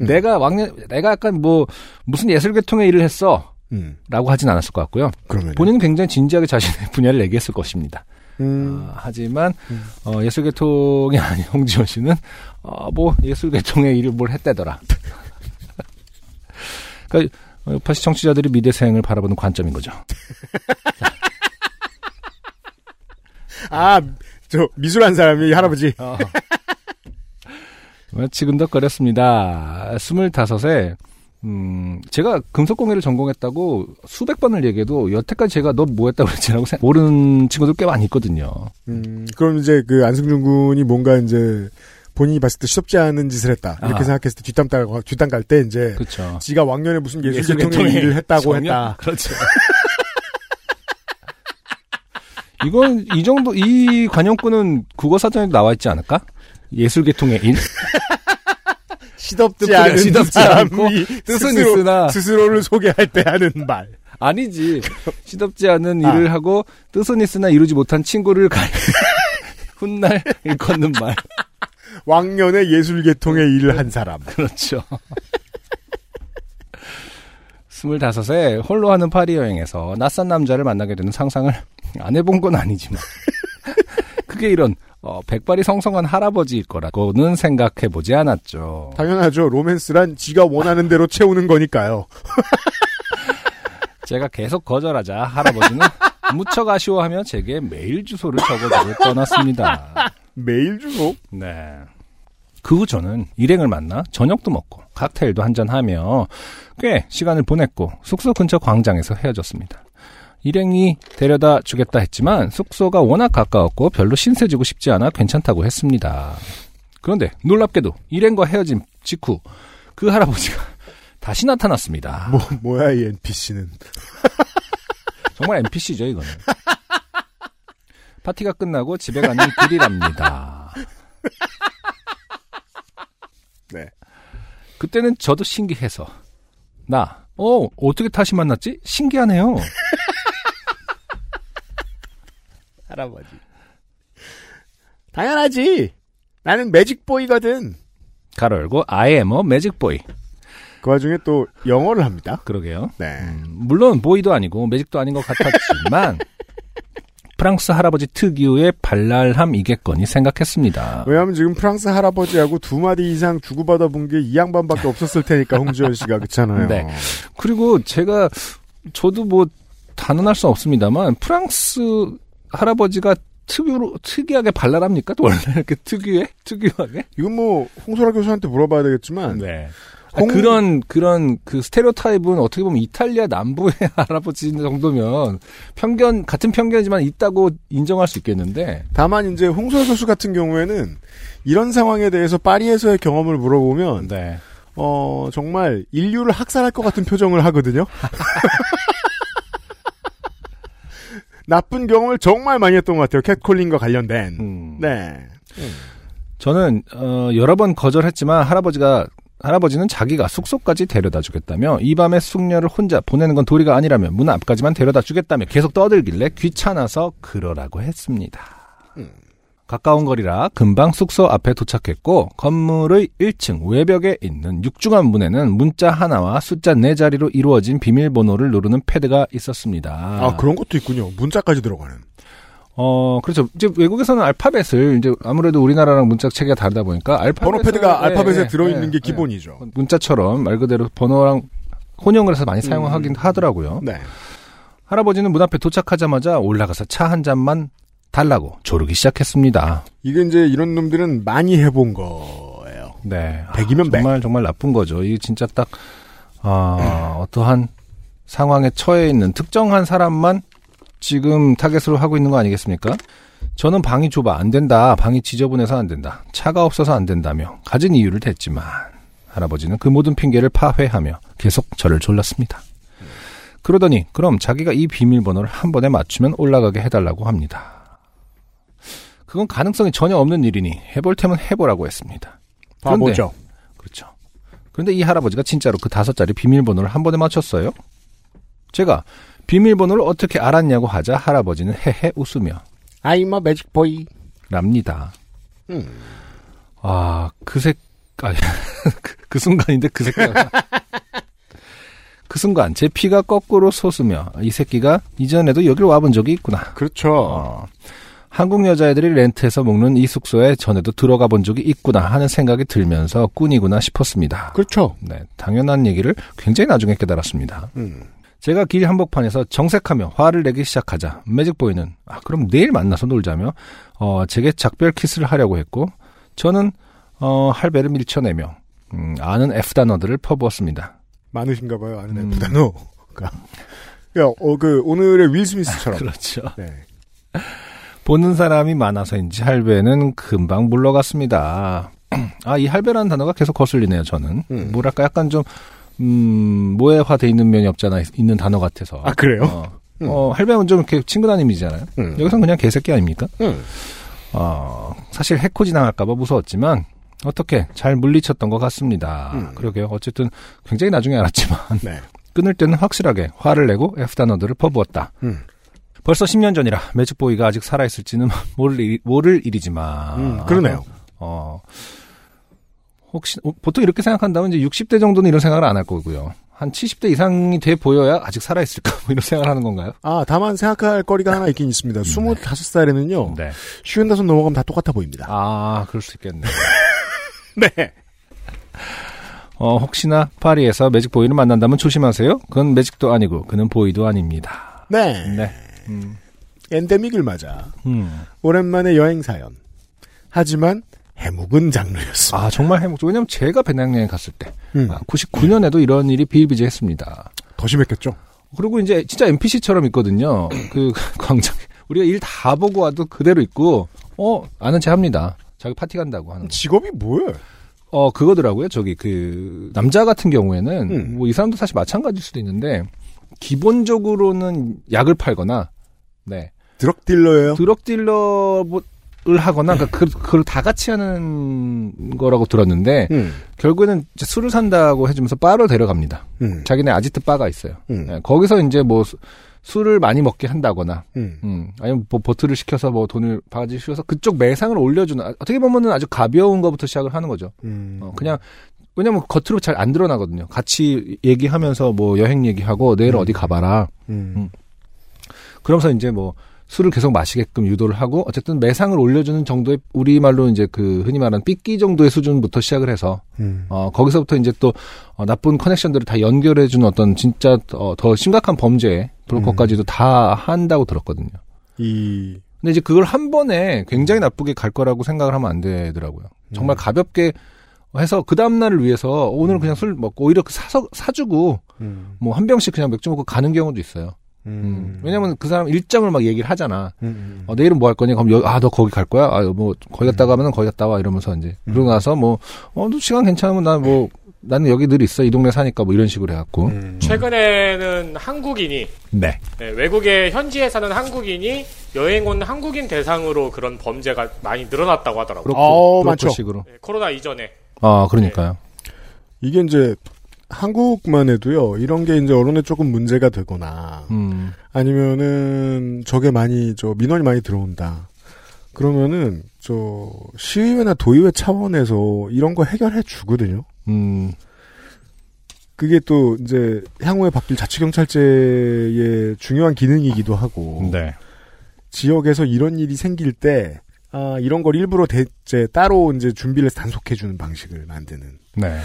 음. 내가 왕년, 내가 약간 뭐, 무슨 예술계통의 일을 했어. 음, 라고 하진 않았을 것 같고요. 그러면. 본인은 굉장히 진지하게 자신의 분야를 얘기했을 것입니다. 음, 어, 하지만, 음. 어, 예술계통이 아닌 홍지원 씨는, 어, 뭐, 예술계통의 일을 뭘 했다더라. 그러니까, 어, 파시 청취자들이 미대생을 바라보는 관점인 거죠. 아, 저, 미술한 사람이 할아버지. 어. 지금덕거렸습니다. 스물다섯에 음, 제가 금속공예를 전공했다고 수백 번을 얘기해도 여태까지 제가 너 뭐 했다고 그랬지라고 생- 모르는 친구들 꽤 많이 있거든요. 음, 그럼 이제 그 안승준 군이 뭔가 이제 본인이 봤을 때 시덥지 않은 짓을 했다. 이렇게 아. 생각했을 때 뒷담 깔, 뒷담 깔때 이제 그렇죠. 지가 왕년에 무슨 예술계통의 일을 했다고 했다. 그렇죠. 이건 이 정도 이 관용구는 국어 사전에 나와 있지 않을까? 예술계통의 일. 시덥지 않은 시덥지 않고 뜻은 스스로, 있으나 스스로를 소개할 때 하는 말. 아니지. 시덥지 않은 아. 일을 하고 뜻은 있으나 이루지 못한 친구를 갈 훗날 일컫는 말. 왕년에 예술계통의 일을 한 사람. 그렇죠. 스물다섯에 홀로 하는 파리 여행에서 낯선 남자를 만나게 되는 상상을 안 해본 건 아니지만 그게 이런 어, 백발이 성성한 할아버지일 거라고는 생각해보지 않았죠. 당연하죠. 로맨스란 지가 원하는 대로 채우는 거니까요. 제가 계속 거절하자 할아버지는 무척 아쉬워하며 제게 메일 주소를 적어주고 떠났습니다. 메일 주소? 네. 그 후 저는 일행을 만나 저녁도 먹고 칵테일도 한잔하며 꽤 시간을 보냈고 숙소 근처 광장에서 헤어졌습니다. 일행이 데려다 주겠다 했지만 숙소가 워낙 가까웠고 별로 신세 지고 싶지 않아 괜찮다고 했습니다. 그런데 놀랍게도 일행과 헤어진 직후 그 할아버지가 다시 나타났습니다. 뭐, 뭐야, 이 NPC는. 정말 NPC죠, 이거는. 파티가 끝나고 집에 가는 길이랍니다. 네. 그때는 저도 신기해서 나 어, 어떻게 다시 만났지? 신기하네요. 할아버지. 당연하지. 나는 매직보이거든. 가로 열고, I am a magic boy. 그 와중에 또 영어를 합니다. 그러게요. 네. 음, 물론 보이도 아니고 매직도 아닌 것 같았지만 프랑스 할아버지 특유의 발랄함이겠거니 생각했습니다. 왜냐하면 지금 프랑스 할아버지하고 두 마디 이상 주고받아 본 게 이 양반밖에 없었을 테니까 홍지연 씨가 그렇잖아요. 네. 그리고 제가 저도 뭐 단언할 수 없습니다만 프랑스 할아버지가 특유로 특이하게 발랄합니까? 원래 이렇게 특유해 특유하게? 이건 뭐 홍소라 교수한테 물어봐야 되겠지만 네. 홍- 아, 그런 그런 그 스테레오타입은 어떻게 보면 이탈리아 남부의 할아버지 정도면 편견 같은 편견이지만 있다고 인정할 수 있겠는데 다만 이제 홍소라 교수 같은 경우에는 이런 상황에 대해서 파리에서의 경험을 물어보면 네. 어 정말 인류를 학살할 것 같은 표정을 하거든요. 나쁜 경험을 정말 많이 했던 것 같아요. 캣콜링과 관련된. 음. 네. 저는 어, 여러 번 거절했지만 할아버지가 할아버지는 자기가 숙소까지 데려다 주겠다며 이 밤에 숙녀를 혼자 보내는 건 도리가 아니라며 문 앞까지만 데려다 주겠다며 계속 떠들길래 귀찮아서 그러라고 했습니다. 가까운 거리라 금방 숙소 앞에 도착했고 건물의 1층 외벽에 있는 육중한 문에는 문자 하나와 숫자 네 자리로 이루어진 비밀번호를 누르는 패드가 있었습니다. 아 그런 것도 있군요. 문자까지 들어가는. 어, 그렇죠. 이제 외국에서는 알파벳을 이제 아무래도 우리나라랑 문자 체계가 다르다 보니까 알파벳 번호 패드가 네, 알파벳에 네, 들어있는 네, 게 네. 기본이죠. 문자처럼 말 그대로 번호랑 혼용을 해서 많이 사용하긴 하더라고요. 네. 할아버지는 문 앞에 도착하자마자 올라가서 차 한 잔만 달라고 조르기 시작했습니다. 이게 이제 이런 놈들은 많이 해본 거예요. 네. 아, 백이면 백. 정말 정말 나쁜 거죠. 이게 진짜 딱 아, 어떠한 상황에 처해 있는 특정한 사람만 지금 타겟으로 하고 있는 거 아니겠습니까? 저는 방이 좁아 안 된다. 방이 지저분해서 안 된다. 차가 없어서 안 된다며 가진 이유를 댔지만 할아버지는 그 모든 핑계를 파회하며 계속 저를 졸랐습니다. 그러더니 그럼 자기가 이 비밀번호를 한 번에 맞추면 올라가게 해달라고 합니다. 그건 가능성이 전혀 없는 일이니 해볼 테면 해보라고 했습니다. 그런데- 바보죠. 그렇죠. 그런데 이 할아버지가 진짜로 그 다섯 자리 비밀번호를 한 번에 맞췄어요. 제가 비밀번호를 어떻게 알았냐고 하자 할아버지는 헤헤 웃으며 I'm a magic boy. 랍니다. 음. 아, 그 색, 아, 그, 그 순간인데 그 색깔. 그 순간 제 피가 거꾸로 솟으며 이 새끼가 이전에도 여길 와본 적이 있구나. 그렇죠. 어, 한국 여자애들이 렌트해서 먹는 이 숙소에 전에도 들어가 본 적이 있구나 하는 생각이 들면서 꾼이구나 싶었습니다. 그렇죠. 네, 당연한 얘기를 굉장히 나중에 깨달았습니다. 음. 제가 길 한복판에서 정색하며 화를 내기 시작하자 매직보이는 아 그럼 내일 만나서 놀자며 어 제게 작별 키스를 하려고 했고 저는 어 할배를 밀쳐내며 음, 아는 F 단어들을 퍼부었습니다. 많으신가 봐요. 아는 음. F 단어가. 야, 어, 그, 오늘의 윌 스미스처럼. 그렇죠. 네. 보는 사람이 많아서인지 할배는 금방 물러갔습니다. 아, 이 할배라는 단어가 계속 거슬리네요, 저는. 음. 뭐랄까, 약간 좀, 음, 모해화돼 있는 면이 없잖아, 있는 단어 같아서. 아, 그래요? 어, 음. 어, 할배는 좀 이렇게 친근한 이미지잖아요. 음. 여기선 그냥 개새끼 아닙니까? 음. 어, 사실 해코 지나갈까봐 무서웠지만, 어떻게 잘 물리쳤던 것 같습니다. 음. 그러게요. 어쨌든 굉장히 나중에 알았지만, 네. 끊을 때는 확실하게 화를 내고 F 단어들을 퍼부었다. 음. 벌써 10년 전이라 매직보이가 아직 살아있을지는 모를, 일, 모를 일이지만. 음, 그러네요. 어, 혹시, 어, 보통 이렇게 생각한다면 이제 60대 정도는 이런 생각을 안 할 거고요. 한 70대 이상이 돼 보여야 아직 살아있을까? 뭐 이런 생각을 하는 건가요? 아, 다만 생각할 거리가 하나 있긴 있습니다. 25살에는요. 네. 쉬운 다섯 넘어가면 다 똑같아 보입니다. 아, 그럴 수 있겠네. 네. 어, 혹시나 파리에서 매직보이를 만난다면 조심하세요. 그건 매직도 아니고, 그는 보이도 아닙니다. 네. 네. 음, 엔데믹을 맞아. 음. 오랜만에 여행 사연. 하지만 해묵은 장르였습니다. 아, 정말 해먹죠. 왜냐면 제가 배낭여행 갔을 때, 음, 아, 99년에도 이런 일이 비일비재했습니다. 더 심했겠죠? 그리고 이제 진짜 NPC처럼 있거든요. 그 광장 우리가 일 다 보고 와도 그대로 있고 어 아는 체 합니다. 자기 파티 간다고 하는. 거. 직업이 뭐예요? 어 그거더라고요. 저기 그 남자 같은 경우에는 음. 뭐이 사람도 사실 마찬가지일 수도 있는데 기본적으로는 약을 팔거나 네 드럭 딜러예요? 드럭 딜러를 하거나 그러니까 그, 그걸 다 같이 하는 거라고 들었는데 음. 결국에는 술을 산다고 해주면서 바를 데려갑니다. 음. 자기네 아지트 바가 있어요. 음. 예, 거기서 이제 뭐 수- 술을 많이 먹게 한다거나 음. 음, 아니면 뭐 보트를 시켜서 뭐 돈을 바가지 씌워서 그쪽 매상을 올려주는 아, 어떻게 보면은 아주 가벼운 것부터 시작을 하는 거죠. 음. 어, 그냥 왜냐면 겉으로 잘 안 드러나거든요. 같이 얘기하면서 뭐 여행 얘기하고 내일 어디 가봐라. 음. 그러면서 이제 뭐 술을 계속 마시게끔 유도를 하고 어쨌든 매상을 올려주는 정도의 우리말로 이제 그 흔히 말하는 삐끼 정도의 수준부터 시작을 해서 음. 어 거기서부터 이제 또 어, 나쁜 커넥션들을 다 연결해 주는 어떤 진짜 어, 더 심각한 범죄 브로커까지도 다 한다고 들었거든요. 이 근데 이제 그걸 한 번에 굉장히 나쁘게 갈 거라고 생각을 하면 안 되더라고요. 정말 가볍게 해서 그 다음 날을 위해서 오늘 은 그냥 술 먹고 오히려 그 사서 사주고 음. 뭐한 병씩 그냥 맥주 먹고 가는 경우도 있어요. 음. 왜냐면 그 사람 일정을 막 얘기를 하잖아. 음. 어, 내일은 뭐 할 거냐? 그럼 아, 너 거기 갈 거야? 아, 뭐 거기 갔다 가면은 거기 갔다 와 이러면서 이제 그러고 나서 뭐 어, 너 시간 괜찮으면 나뭐 나는 여기 늘 있어 이 동네 사니까 뭐 이런 식으로 해갖고 음. 최근에는 한국인이 네. 네, 외국에 현지에 사는 한국인이 여행 온 한국인 대상으로 그런 범죄가 많이 늘어났다고 하더라고요. 브로커, 어, 브로커 많죠. 식으로. 네, 코로나 이전에 아, 그러니까요. 이게 이제 한국만 해도요. 이런 게 이제 언론에 조금 문제가 되거나 음. 아니면은 저게 많이 저 민원이 많이 들어온다. 그러면은 저 시의회나 도의회 차원에서 이런 거 해결해 주거든요. 음. 그게 또 이제 향후에 바뀔 자치경찰제의 중요한 기능이기도 하고 네. 지역에서 이런 일이 생길 때 아, 이런 걸 일부러 대, 이제 따로 이제 준비를 해서 단속해 주는 방식을 만드는 네.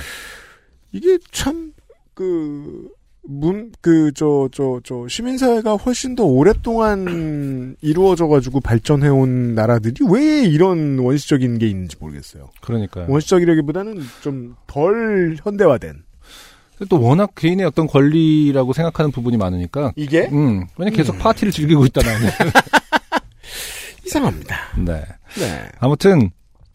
이게 참, 그, 문, 그, 저, 저, 저, 시민사회가 훨씬 더 오랫동안 이루어져 가지고 발전해 온 나라들이 왜 이런 원시적인 게 있는지 모르겠어요. 그러니까요. 원시적이라기보다는 좀 덜 현대화된. 또 워낙 개인의 어떤 권리라고 생각하는 부분이 많으니까 이게 음. 왜냐 계속 파티를 즐기고 있다는 이상합니다. 네. 네. 아무튼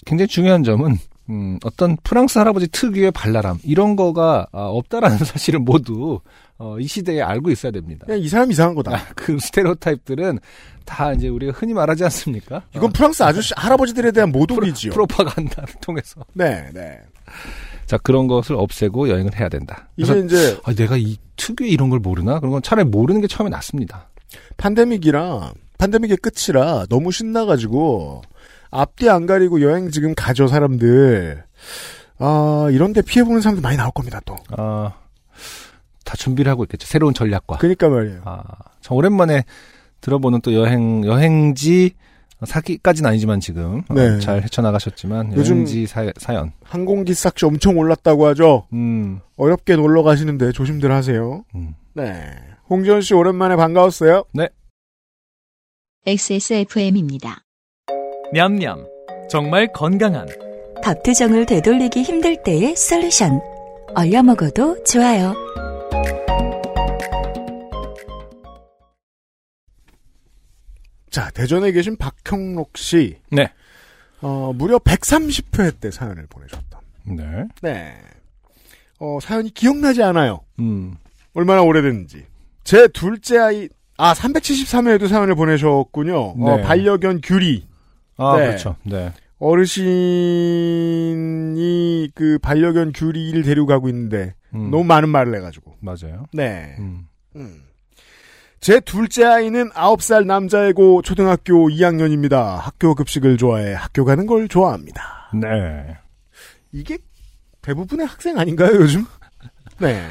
굉장히 중요한 점은 음, 어떤 프랑스 할아버지 특유의 발랄함 이런 거가 아, 없다라는 사실을 모두 어, 이 시대에 알고 있어야 됩니다. 이 사람 이상한 거다. 아, 그 스테레오타입들은 다 이제 우리가 흔히 말하지 않습니까? 이건 어, 프랑스 아저씨, 할아버지들에 대한 모독이지요. 프로 파간다를 통해서 네, 네. 자 그런 것을 없애고 여행을 해야 된다. 이게 이제 아, 내가 이 특유의 이런 걸 모르나? 그런 건 차라리 모르는 게 처음에 낫습니다. 판데믹이라, 판데믹의 끝이라 너무 신나가지고, 앞뒤 안 가리고 여행 지금 가죠, 사람들. 아, 이런데 피해 보는 사람들 많이 나올 겁니다, 또. 아, 다 준비를 하고 있겠죠. 새로운 전략과. 그니까 말이에요. 아, 참 오랜만에 들어보는 또 여행 여행지 사기까지는 아니지만 지금 어, 네. 잘 헤쳐나가셨지만 여행지 사, 사연. 항공기 싹시 엄청 올랐다고 하죠. 음, 어렵게 놀러 가시는데 조심들 하세요. 음. 네. 홍지원 씨 오랜만에 반가웠어요. XSFM입니다. 냠냠. 정말 건강한 밥투정을 되돌리기 힘들 때의 솔루션. 얼려 먹어도 좋아요. 자, 대전에 계신 박형록 씨. 네. 어, 무려 130회 때 사연을 보내셨던. 네. 네. 어, 사연이 기억나지 않아요. 음, 얼마나 오래됐는지. 제 둘째 아이, 아, 373회에도 사연을 보내셨군요. 어, 네. 반려견 규리. 아 네. 그렇죠. 네. 어르신이 그 반려견 규리를 데리고 가고 있는데, 음, 너무 많은 말을 해가지고. 맞아요. 네. 음, 음. 제 둘째 아이는 9살 남자애고 초등학교 2학년입니다. 학교 급식을 좋아해 학교 가는 걸 좋아합니다. 네. 이게 대부분의 학생 아닌가요, 요즘? 네.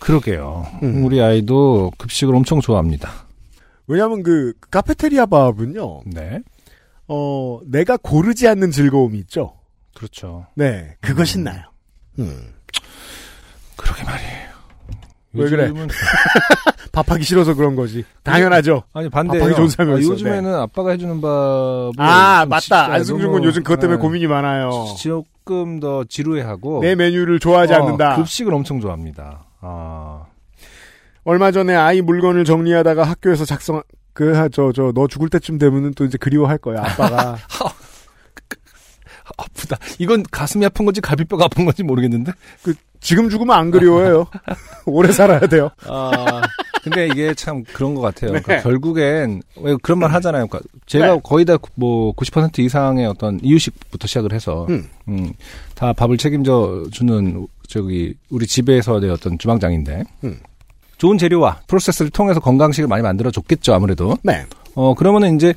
그러게요. 음. 우리 아이도 급식을 엄청 좋아합니다. 왜냐면 그 카페테리아 밥은요, 네. 어, 내가 고르지 않는 즐거움이 있죠. 그렇죠. 네. 그거 신나요. 음. 그러게 말이에요. 왜 그래? 밥하기 싫어서 그런 거지. 당연하죠. 아니 반대예요. 밥하기 좋은 사람이 아, 요즘에는 아빠가 해주는 밥을 아, 좀 맞다. 안승준 군 요즘 그것 때문에 네, 고민이 많아요. 조금 더 지루해하고 내 메뉴를 좋아하지 어, 않는다. 급식을 엄청 좋아합니다. 아, 얼마 전에 아이 물건을 정리하다가 학교에서 작성 그저저 너 죽을 때쯤 되면은 또 이제 그리워할 거야 아빠가 아프다. 이건 가슴이 아픈 건지 갈비뼈가 아픈 건지 모르겠는데. 지금 죽으면 안 그리워해요 오래 살아야 돼요 아, 근데 이게 참 그런 것 같아요. 네. 그러니까 결국엔 왜 그런 말 하잖아요. 그러니까 제가 네. 거의 다 뭐 90% 이상의 어떤 이유식부터 시작을 해서 음. 음, 다 밥을 책임져 주는 저기 우리 집에서의 어떤 주방장인데 음. 좋은 재료와 프로세스를 통해서 건강식을 많이 만들어 줬겠죠 아무래도. 네. 어 그러면은 이제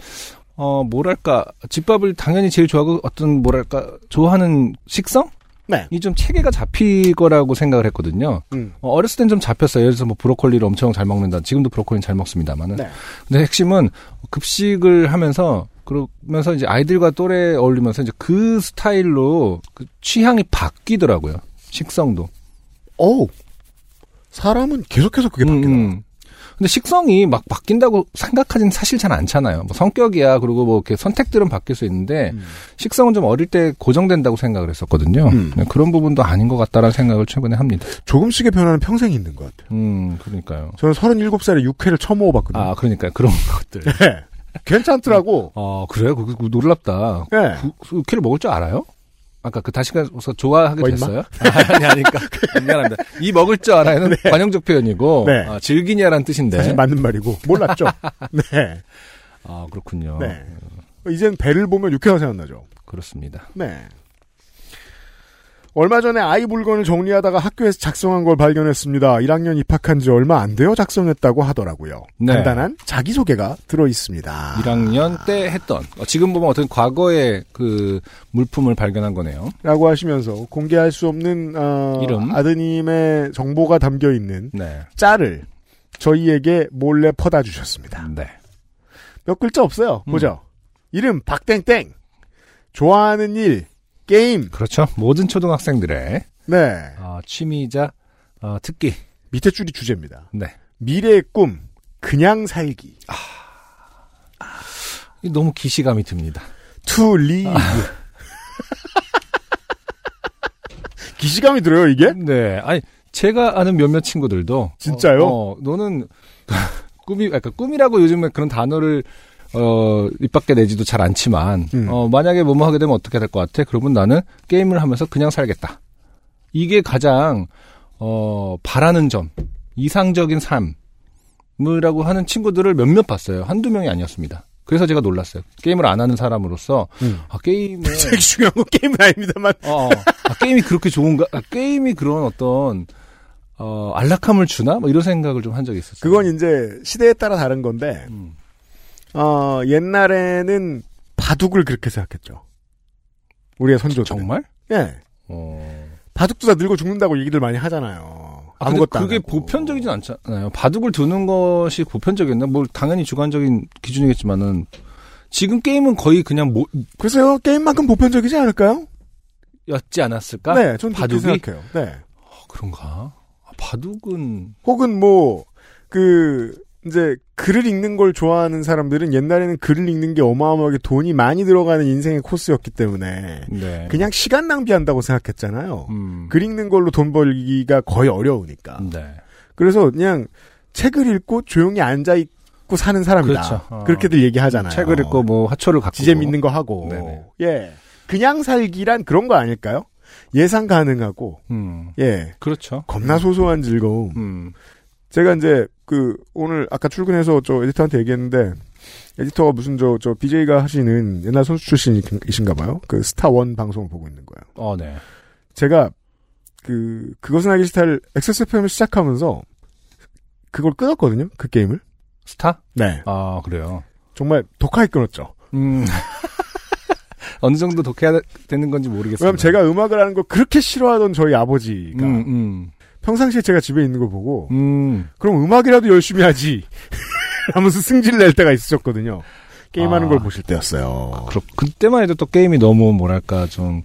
어 뭐랄까 집밥을 당연히 제일 좋아하고 어떤 뭐랄까 좋아하는 식성 네. 이 좀 체계가 잡힐 거라고 생각을 했거든요. 음. 어, 어렸을 땐 좀 잡혔어요. 예를 들어서 뭐 브로콜리를 엄청 잘 먹는다. 지금도 브로콜리는 잘 먹습니다만은. 네. 근데 핵심은 급식을 하면서 그러면서 이제 아이들과 또래 어울리면서 이제 그 스타일로 그 취향이 바뀌더라고요. 식성도. 어우. 사람은 계속해서 그게 음, 바뀌어요. 음. 근데 식성이 막 바뀐다고 생각하진 사실 잘 않잖아요. 뭐 성격이야 그리고 뭐 이렇게 선택들은 바뀔 수 있는데 음. 식성은 좀 어릴 때 고정된다고 생각을 했었거든요. 음. 네, 그런 부분도 아닌 것 같다라는 생각을 최근에 합니다. 조금씩의 변화는 평생 있는 것 같아요. 음, 그러니까요. 저는 37살에 육회를 처음 먹어봤거든요. 아, 그러니까요. 그런 것들. 네. 괜찮더라고. 아, 그래요? 그거 그거 놀랍다. 네. 그, 그 육회를 먹을 줄 알아요? 아까 그 다시 가서 좋아하게 뭐? 됐어요? 아, 아니, 아니까. 미안합니다. 이 먹을 줄 알아요는 관용적 표현이고, 네. 아, 즐기냐라는 뜻인데. 사실 맞는 말이고 몰랐죠. 네. 아, 그렇군요. 네. 이젠 배를 보면 육회가 생각나죠. 그렇습니다. 네. 얼마 전에 아이 물건을 정리하다가 학교에서 작성한 걸 발견했습니다. 1학년 입학한 지 얼마 안 되어 작성했다고 하더라고요. 네. 간단한 자기소개가 들어 있습니다. 1학년 때 했던, 어, 지금 보면 어떤 과거의 그 물품을 발견한 거네요. 라고 하시면서 공개할 수 없는 어, 이름. 아드님의 정보가 담겨 있는 네. 짤을 저희에게 몰래 퍼다 주셨습니다. 네. 몇 글자 없어요. 음. 보죠. 이름 박땡땡. 좋아하는 일 게임. 그렇죠. 모든 초등학생들의, 네. 어, 취미자, 어, 특기. 밑에 줄이 주제입니다. 네. 미래의 꿈 그냥 살기. 이 너무 기시감이 듭니다. to live. 기시감이 들어요 이게? 네. 아니, 제가 아는 몇몇 친구들도. 진짜요? 어, 어, 너는 꿈이, 그러니까 꿈이라고 요즘에 그런 단어를 어, 입 밖에 내지도 잘 않지만, 음. 어, 만약에 뭐뭐 하게 되면 어떻게 될 것 같아? 그러면 나는 게임을 하면서 그냥 살겠다. 이게 가장, 어, 바라는 점, 이상적인 삶이라고 하는 친구들을 몇몇 봤어요. 한두 명이 아니었습니다. 그래서 제가 놀랐어요. 게임을 안 하는 사람으로서, 음. 아, 게임을. 되게 중요한 건 게임은 아닙니다만. 어, 아, 게임이 그렇게 좋은가? 아, 게임이 그런 어떤, 어, 안락함을 주나? 뭐 이런 생각을 좀 한 적이 있었어요. 그건 이제 시대에 따라 다른 건데, 음. 어, 옛날에는 바둑을 그렇게 생각했죠. 우리의 선조들. 정말? 예. 어. 바둑도 다 늙어 죽는다고 얘기들 많이 하잖아요. 아, 아무것도 안 그게. 보편적이진 않잖아요. 바둑을 두는 것이 보편적이었나? 뭐 당연히 주관적인 기준이겠지만은 지금 게임은 거의 그냥 뭐 글쎄요, 게임만큼 보편적이지 않을까요? 였지 않았을까? 네, 전 그렇게 바둑이 생각해요. 네. 어, 그런가? 아, 바둑은 혹은 뭐, 그, 이제, 글을 읽는 걸 좋아하는 사람들은 옛날에는 글을 읽는 게 어마어마하게 돈이 많이 들어가는 인생의 코스였기 때문에, 네. 그냥 시간 낭비한다고 생각했잖아요. 음. 글 읽는 걸로 돈 벌기가 거의 어려우니까. 네. 그래서 그냥 책을 읽고 조용히 앉아 있고 사는 사람이다. 그렇죠. 어. 그렇게들 얘기하잖아요. 책을 읽고 뭐 화초를 갖고 지재 믿는 거 하고. 네네. 예. 그냥 살기란 그런 거 아닐까요? 예상 가능하고, 음. 예. 그렇죠. 겁나 소소한 즐거움. 음. 제가 이제 그 오늘 아까 출근해서 저 에디터한테 얘기했는데 에디터가 무슨 저 저 BJ가 하시는 옛날 선수 출신이신가 봐요. 그 스타 원 방송을 보고 있는 거예요. 어, 네. 제가 그 그것은 알기 싫다를 XSFM을 시작하면서 그걸 끊었거든요. 그 게임을. 스타? 네. 아, 그래요. 정말 독하게 끊었죠. 음. 어느 정도 독해야 되는 건지 모르겠어요. 왜냐면 제가 음악을 하는 걸 그렇게 싫어하던 저희 아버지가 음, 음. 평상시에 제가 집에 있는 걸 보고 음. 그럼 음악이라도 열심히 하지 하면서 승질 낼 때가 있었거든요. 게임하는 아. 걸 보실 때였어요. 그렇, 그때만 해도 또 게임이 너무 뭐랄까 좀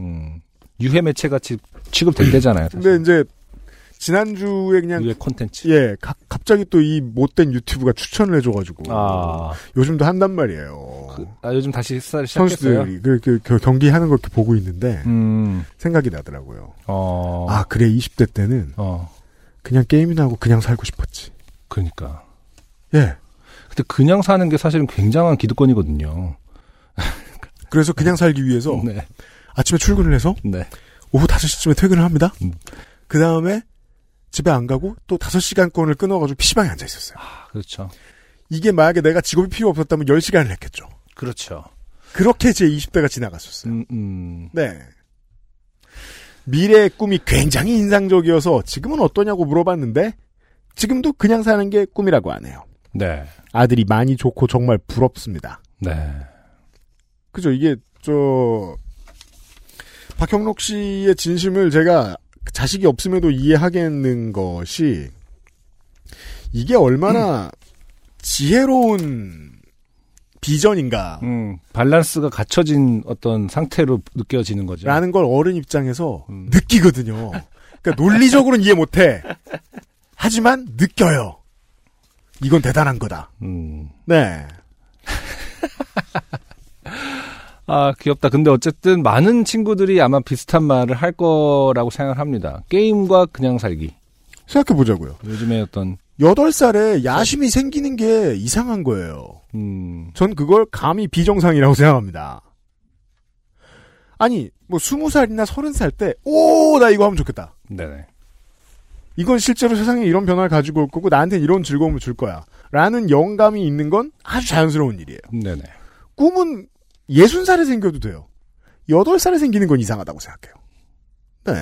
음, 유해 매체 같이 취급될 때잖아요. 사실. 근데 이제 지난주에 그냥 유해 콘텐츠. 예 가- 갑자기 또 이 못된 유튜브가 추천을 해줘가지고 아, 요즘도 한단 말이에요. 그, 아 요즘 다시 시작했어요. 선수들이 그, 그, 그 경기 하는 걸 이렇게 보고 있는데 음, 생각이 나더라고요. 어, 아 그래 20대 때는 어, 그냥 게임이나 하고 그냥 살고 싶었지. 그러니까. 예. 근데 그냥 사는 게 사실은 굉장한 기득권이거든요. 그래서 그냥 살기 위해서 네, 아침에 출근을 해서 네. 오후 5시쯤에 퇴근을 합니다. 음. 그 다음에 집에 안 가고 또 5시간권을 끊어가지고 PC방에 앉아 있었어요. 그렇죠. 이게 만약에 내가 직업이 필요 없었다면 10시간을 했겠죠. 그렇죠. 그렇게 제 20대가 지나갔었어요. 음, 음. 네. 미래의 꿈이 굉장히 인상적이어서 지금은 어떠냐고 물어봤는데 지금도 그냥 사는 게 꿈이라고 하네요. 네. 아들이 많이 좋고 정말 부럽습니다. 네. 그죠? 이게 저 박형록 씨의 진심을 제가 자식이 없음에도 이해하겠는 것이 이게 얼마나 지혜로운 비전인가 음, 밸런스가 갖춰진 어떤 상태로 느껴지는 거죠. 라는 걸 어른 입장에서 음. 느끼거든요. 그러니까 논리적으로는 이해 못해. 하지만 느껴요. 이건 대단한 거다. 음. 네. 아, 귀엽다. 근데 어쨌든 많은 친구들이 아마 비슷한 말을 할 거라고 생각을 합니다. 게임과 그냥 살기. 생각해보자고요. 요즘에 어떤, 8살에 야심이 생기는 게 이상한 거예요. 음, 전 그걸 감히 비정상이라고 생각합니다. 아니, 뭐, 20살이나 30살 때, 오, 나 이거 하면 좋겠다. 네네. 이건 실제로 세상에 이런 변화를 가지고 올 거고, 나한테는 이런 즐거움을 줄 거야. 라는 영감이 있는 건 아주 자연스러운 일이에요. 네네. 꿈은 60살에 생겨도 돼요. 8살에 생기는 건 이상하다고 생각해요. 네.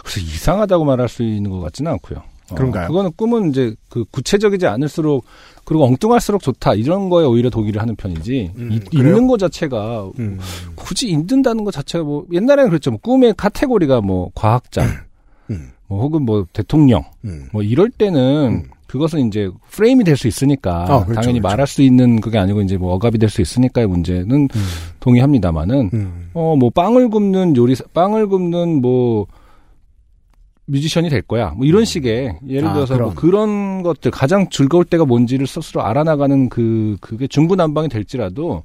그래서 이상하다고 말할 수 있는 것 같지는 않고요. 어, 그런가요? 그거는 꿈은 이제 그 구체적이지 않을수록 그리고 엉뚱할수록 좋다 이런 거에 오히려 독일을 하는 편이지 음, 이-? 있는 것 자체가 음. 굳이 있는다는 것 자체가 뭐 옛날에는 그랬죠. 뭐 꿈의 카테고리가 뭐 과학자, 음. 뭐 혹은 뭐 대통령, 음. 뭐 이럴 때는 음. 그것은 이제 프레임이 될 수 있으니까 아, 그렇죠, 당연히 그렇죠. 말할 수 있는 그게 아니고 이제 뭐 억압이 될 수 있으니까의 문제는 동의합니다만은 음. 어뭐 빵을 굽는 요리 빵을 굽는 뭐 뮤지션이 될 거야. 뭐 이런 식의 예를 아, 들어서 뭐 그럼. 그런 것들 가장 즐거울 때가 뭔지를 스스로 알아나가는 그 그게 중구난방이 될지라도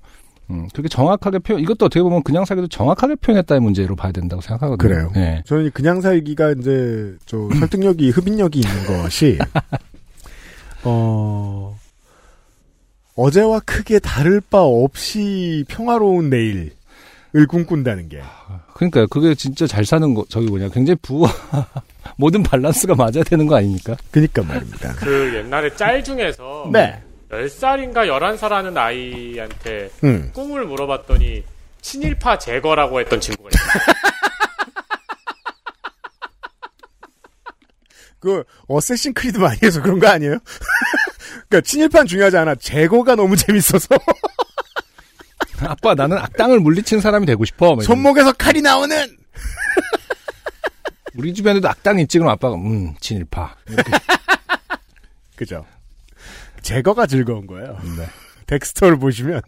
음, 그렇게 정확하게 표현 이것도 어떻게 보면 그냥 사기도 정확하게 표현했다의 문제로 봐야 된다고 생각하거든요. 그래요. 네. 저는 이 그냥 살기가 이제 저 설득력이 흡인력이 있는 것이 어 어제와 크게 다를 바 없이 평화로운 내일 을 꿈꾼다는 게 그러니까 그게 진짜 잘 사는 거 저기 뭐냐 굉장히 부와 모든 밸런스가 맞아야 되는 거 아닙니까? 그니까 말입니다. 그 옛날에 짤 중에서 네. 10살인가 11살 하는 아이한테 음. 꿈을 물어봤더니 친일파 제거라고 했던 친구가 있어요. 그 어쌔신 크리드 많이 해서 그런 거 아니에요? 그러니까 친일파는 중요하지 않아. 제거가 너무 재밌어서 아빠 나는 악당을 물리친 사람이 되고 싶어. 손목에서 칼이 나오는 우리 주변에도 악당이 있지 그럼 아빠가 음 친일파. 그죠. 제거가 즐거운 거예요. 네. 덱스터를 보시면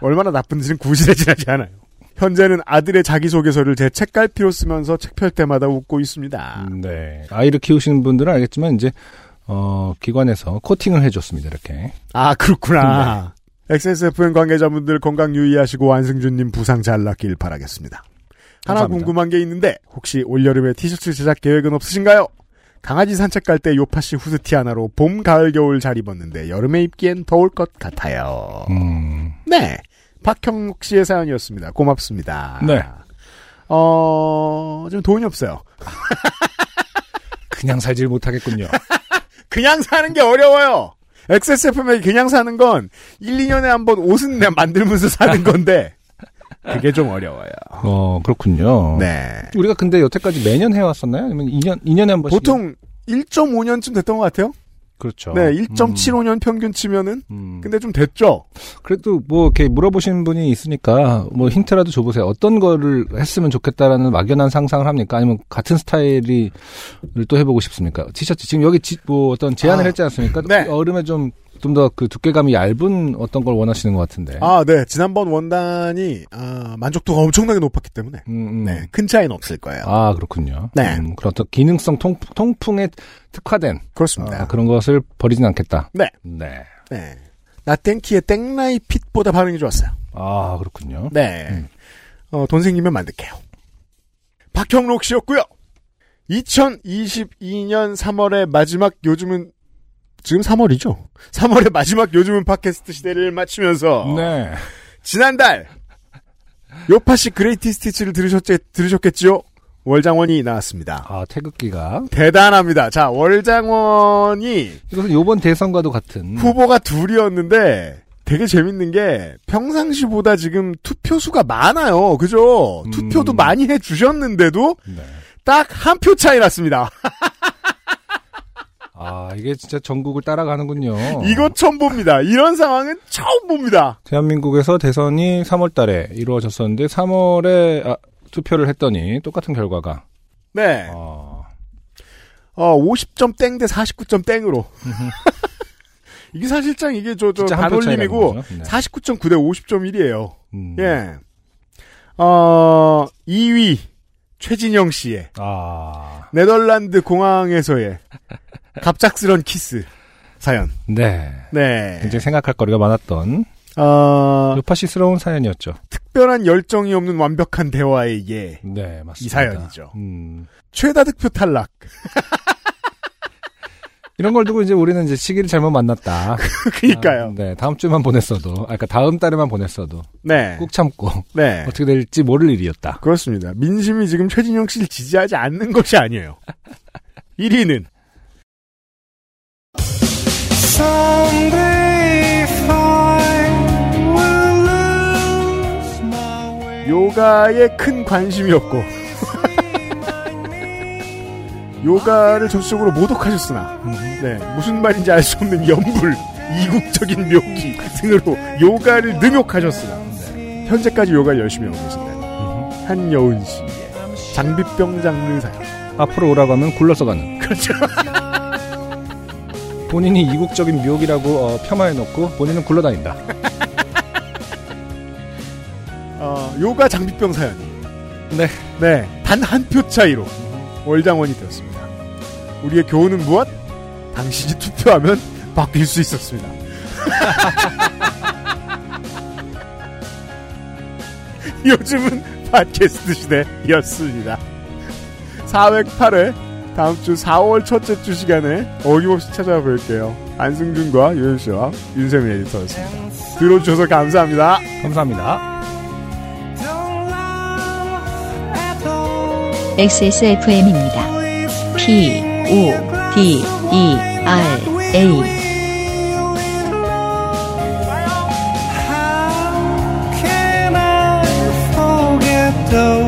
얼마나 나쁜지는 구실해지지 않아요. 현재는 아들의 자기소개서를 제 책갈피로 쓰면서 책 펼 때마다 웃고 있습니다. 네. 아이를 키우시는 분들은 알겠지만 이제 어 기관에서 코팅을 해줬습니다 이렇게. 아 그렇구나. XSFM 관계자분들 건강 유의하시고 안승준님 부상 잘 낫길 바라겠습니다. 하나 감사합니다. 궁금한 게 있는데 혹시 올여름에 티셔츠 제작 계획은 없으신가요? 강아지 산책 갈 때 요파시 후드티 하나로 봄, 가을, 겨울 잘 입었는데 여름에 입기엔 더울 것 같아요. 음. 네. 박형록 씨의 사연이었습니다. 고맙습니다. 네. 어, 좀 돈이 없어요. 그냥 살질 못하겠군요. 그냥 사는 게 어려워요. XSFM에 그냥 사는 건 1, 2년에 한 번 옷은 만들면서 사는 건데 그게 좀 어려워요. 어 그렇군요. 네. 우리가 근데 여태까지 매년 해왔었나요? 아니면 2년 2년에 한 번씩? 보통 1.5년쯤 됐던 것 같아요. 그렇죠. 네, 1.75년 평균 치면은 음. 근데 좀 됐죠. 그래도 뭐 이렇게 물어보시는 분이 있으니까 뭐 힌트라도 줘 보세요. 어떤 거를 했으면 좋겠다라는 막연한 상상을 합니까? 아니면 같은 스타일이 또 해 보고 싶습니까? 티셔츠 지금 여기 지- 뭐 어떤 제안을 아, 했지 않습니까? 네. 여름에 좀 좀 더 그 두께감이 얇은 어떤 걸 원하시는 것 같은데. 아, 네. 지난번 원단이 아, 만족도가 엄청나게 높았기 때문에 음, 음. 네, 큰 차이는 없을 거예요. 아 그렇군요. 네. 음, 그런 어떤 기능성 통, 통풍에 특화된 그렇습니다. 아, 그런 것을 버리진 않겠다. 네. 네. 네. 나땡키의 땡라이 핏보다 반응이 좋았어요. 아 그렇군요. 네. 음. 어, 돈 생기면 만들게요. 박형록 씨였고요. 2022년 3월의 마지막 요즘은 지금 3월이죠? 3월의 마지막 요즘은 팟캐스트 시대를 마치면서 네. 지난달 요팟시 greatest hits를 들으셨, 들으셨겠지요? 월장원이 나왔습니다. 아, 태극기가. 대단합니다. 자, 월장원이 이것은 요번 대선과도 같은. 후보가 둘이었는데 되게 재밌는 게 평상시보다 지금 투표수가 많아요. 그죠? 음. 투표도 많이 해 주셨는데도 네. 딱한 표 차이 났습니다. 아, 이게 진짜 전국을 따라가는군요. 이거 처음 봅니다. 이런 상황은 처음 봅니다. 대한민국에서 대선이 3월 달에 이루어졌었는데 3월에 아, 투표를 했더니 똑같은 결과가 네. 어, 어, 50점 땡 대 49점 땡으로. 이게 사실상 이게 저, 저, 반올림이고. 네. 49.9 대 50.1이에요. 음. 예. 어, 2위, 최진영 씨의 아, 네덜란드 공항에서의 갑작스런 키스 사연. 네. 네. 굉장히 생각할 거리가 많았던 어, 요파시스러운 사연이었죠. 특별한 열정이 없는 완벽한 대화의 예. 네, 맞습니다. 이 사연이죠. 음. 최다 득표 탈락. 이런 걸 두고 이제 우리는 이제 시기를 잘못 만났다. 그니까요. 아, 네, 다음 주만 보냈어도, 아, 그러니까 다음 달에만 보냈어도 네. 꾹 참고 네. 어떻게 될지 모를 일이었다. 그렇습니다. 민심이 지금 최진영 씨를 지지하지 않는 것이 아니에요. 1위는 요가에 큰 관심이 없고 요가를 전적으로 모독하셨으나 네, 무슨 말인지 알 수 없는 연불, 이국적인 묘기 등으로 요가를 능욕하셨으나 현재까지 요가를 열심히 하고 계신다는 한여은 씨의 장비병 장르 사연. 앞으로 오라고 하면 굴러서 가는. 그렇죠. 본인이 이국적인 묘기라고 어, 폄하해놓고 본인은 굴러다닌다. 어, 요가 장비병 사연이. 네. 네. 단 한 표 차이로 월장원이 되었습니다. 우리의 교훈은 무엇? 당신이 투표하면 바뀔 수 있었습니다. 요즘은 팟캐스트 시대였습니다. 408회 다음 주 4월 첫째 주 시간에 어김없이 찾아뵐게요. 안승준과 유현 씨와 윤세민 에디터였습니다. 들어주셔서 감사합니다. 감사합니다. XSFM입니다. P, O, D, E, R, A. Those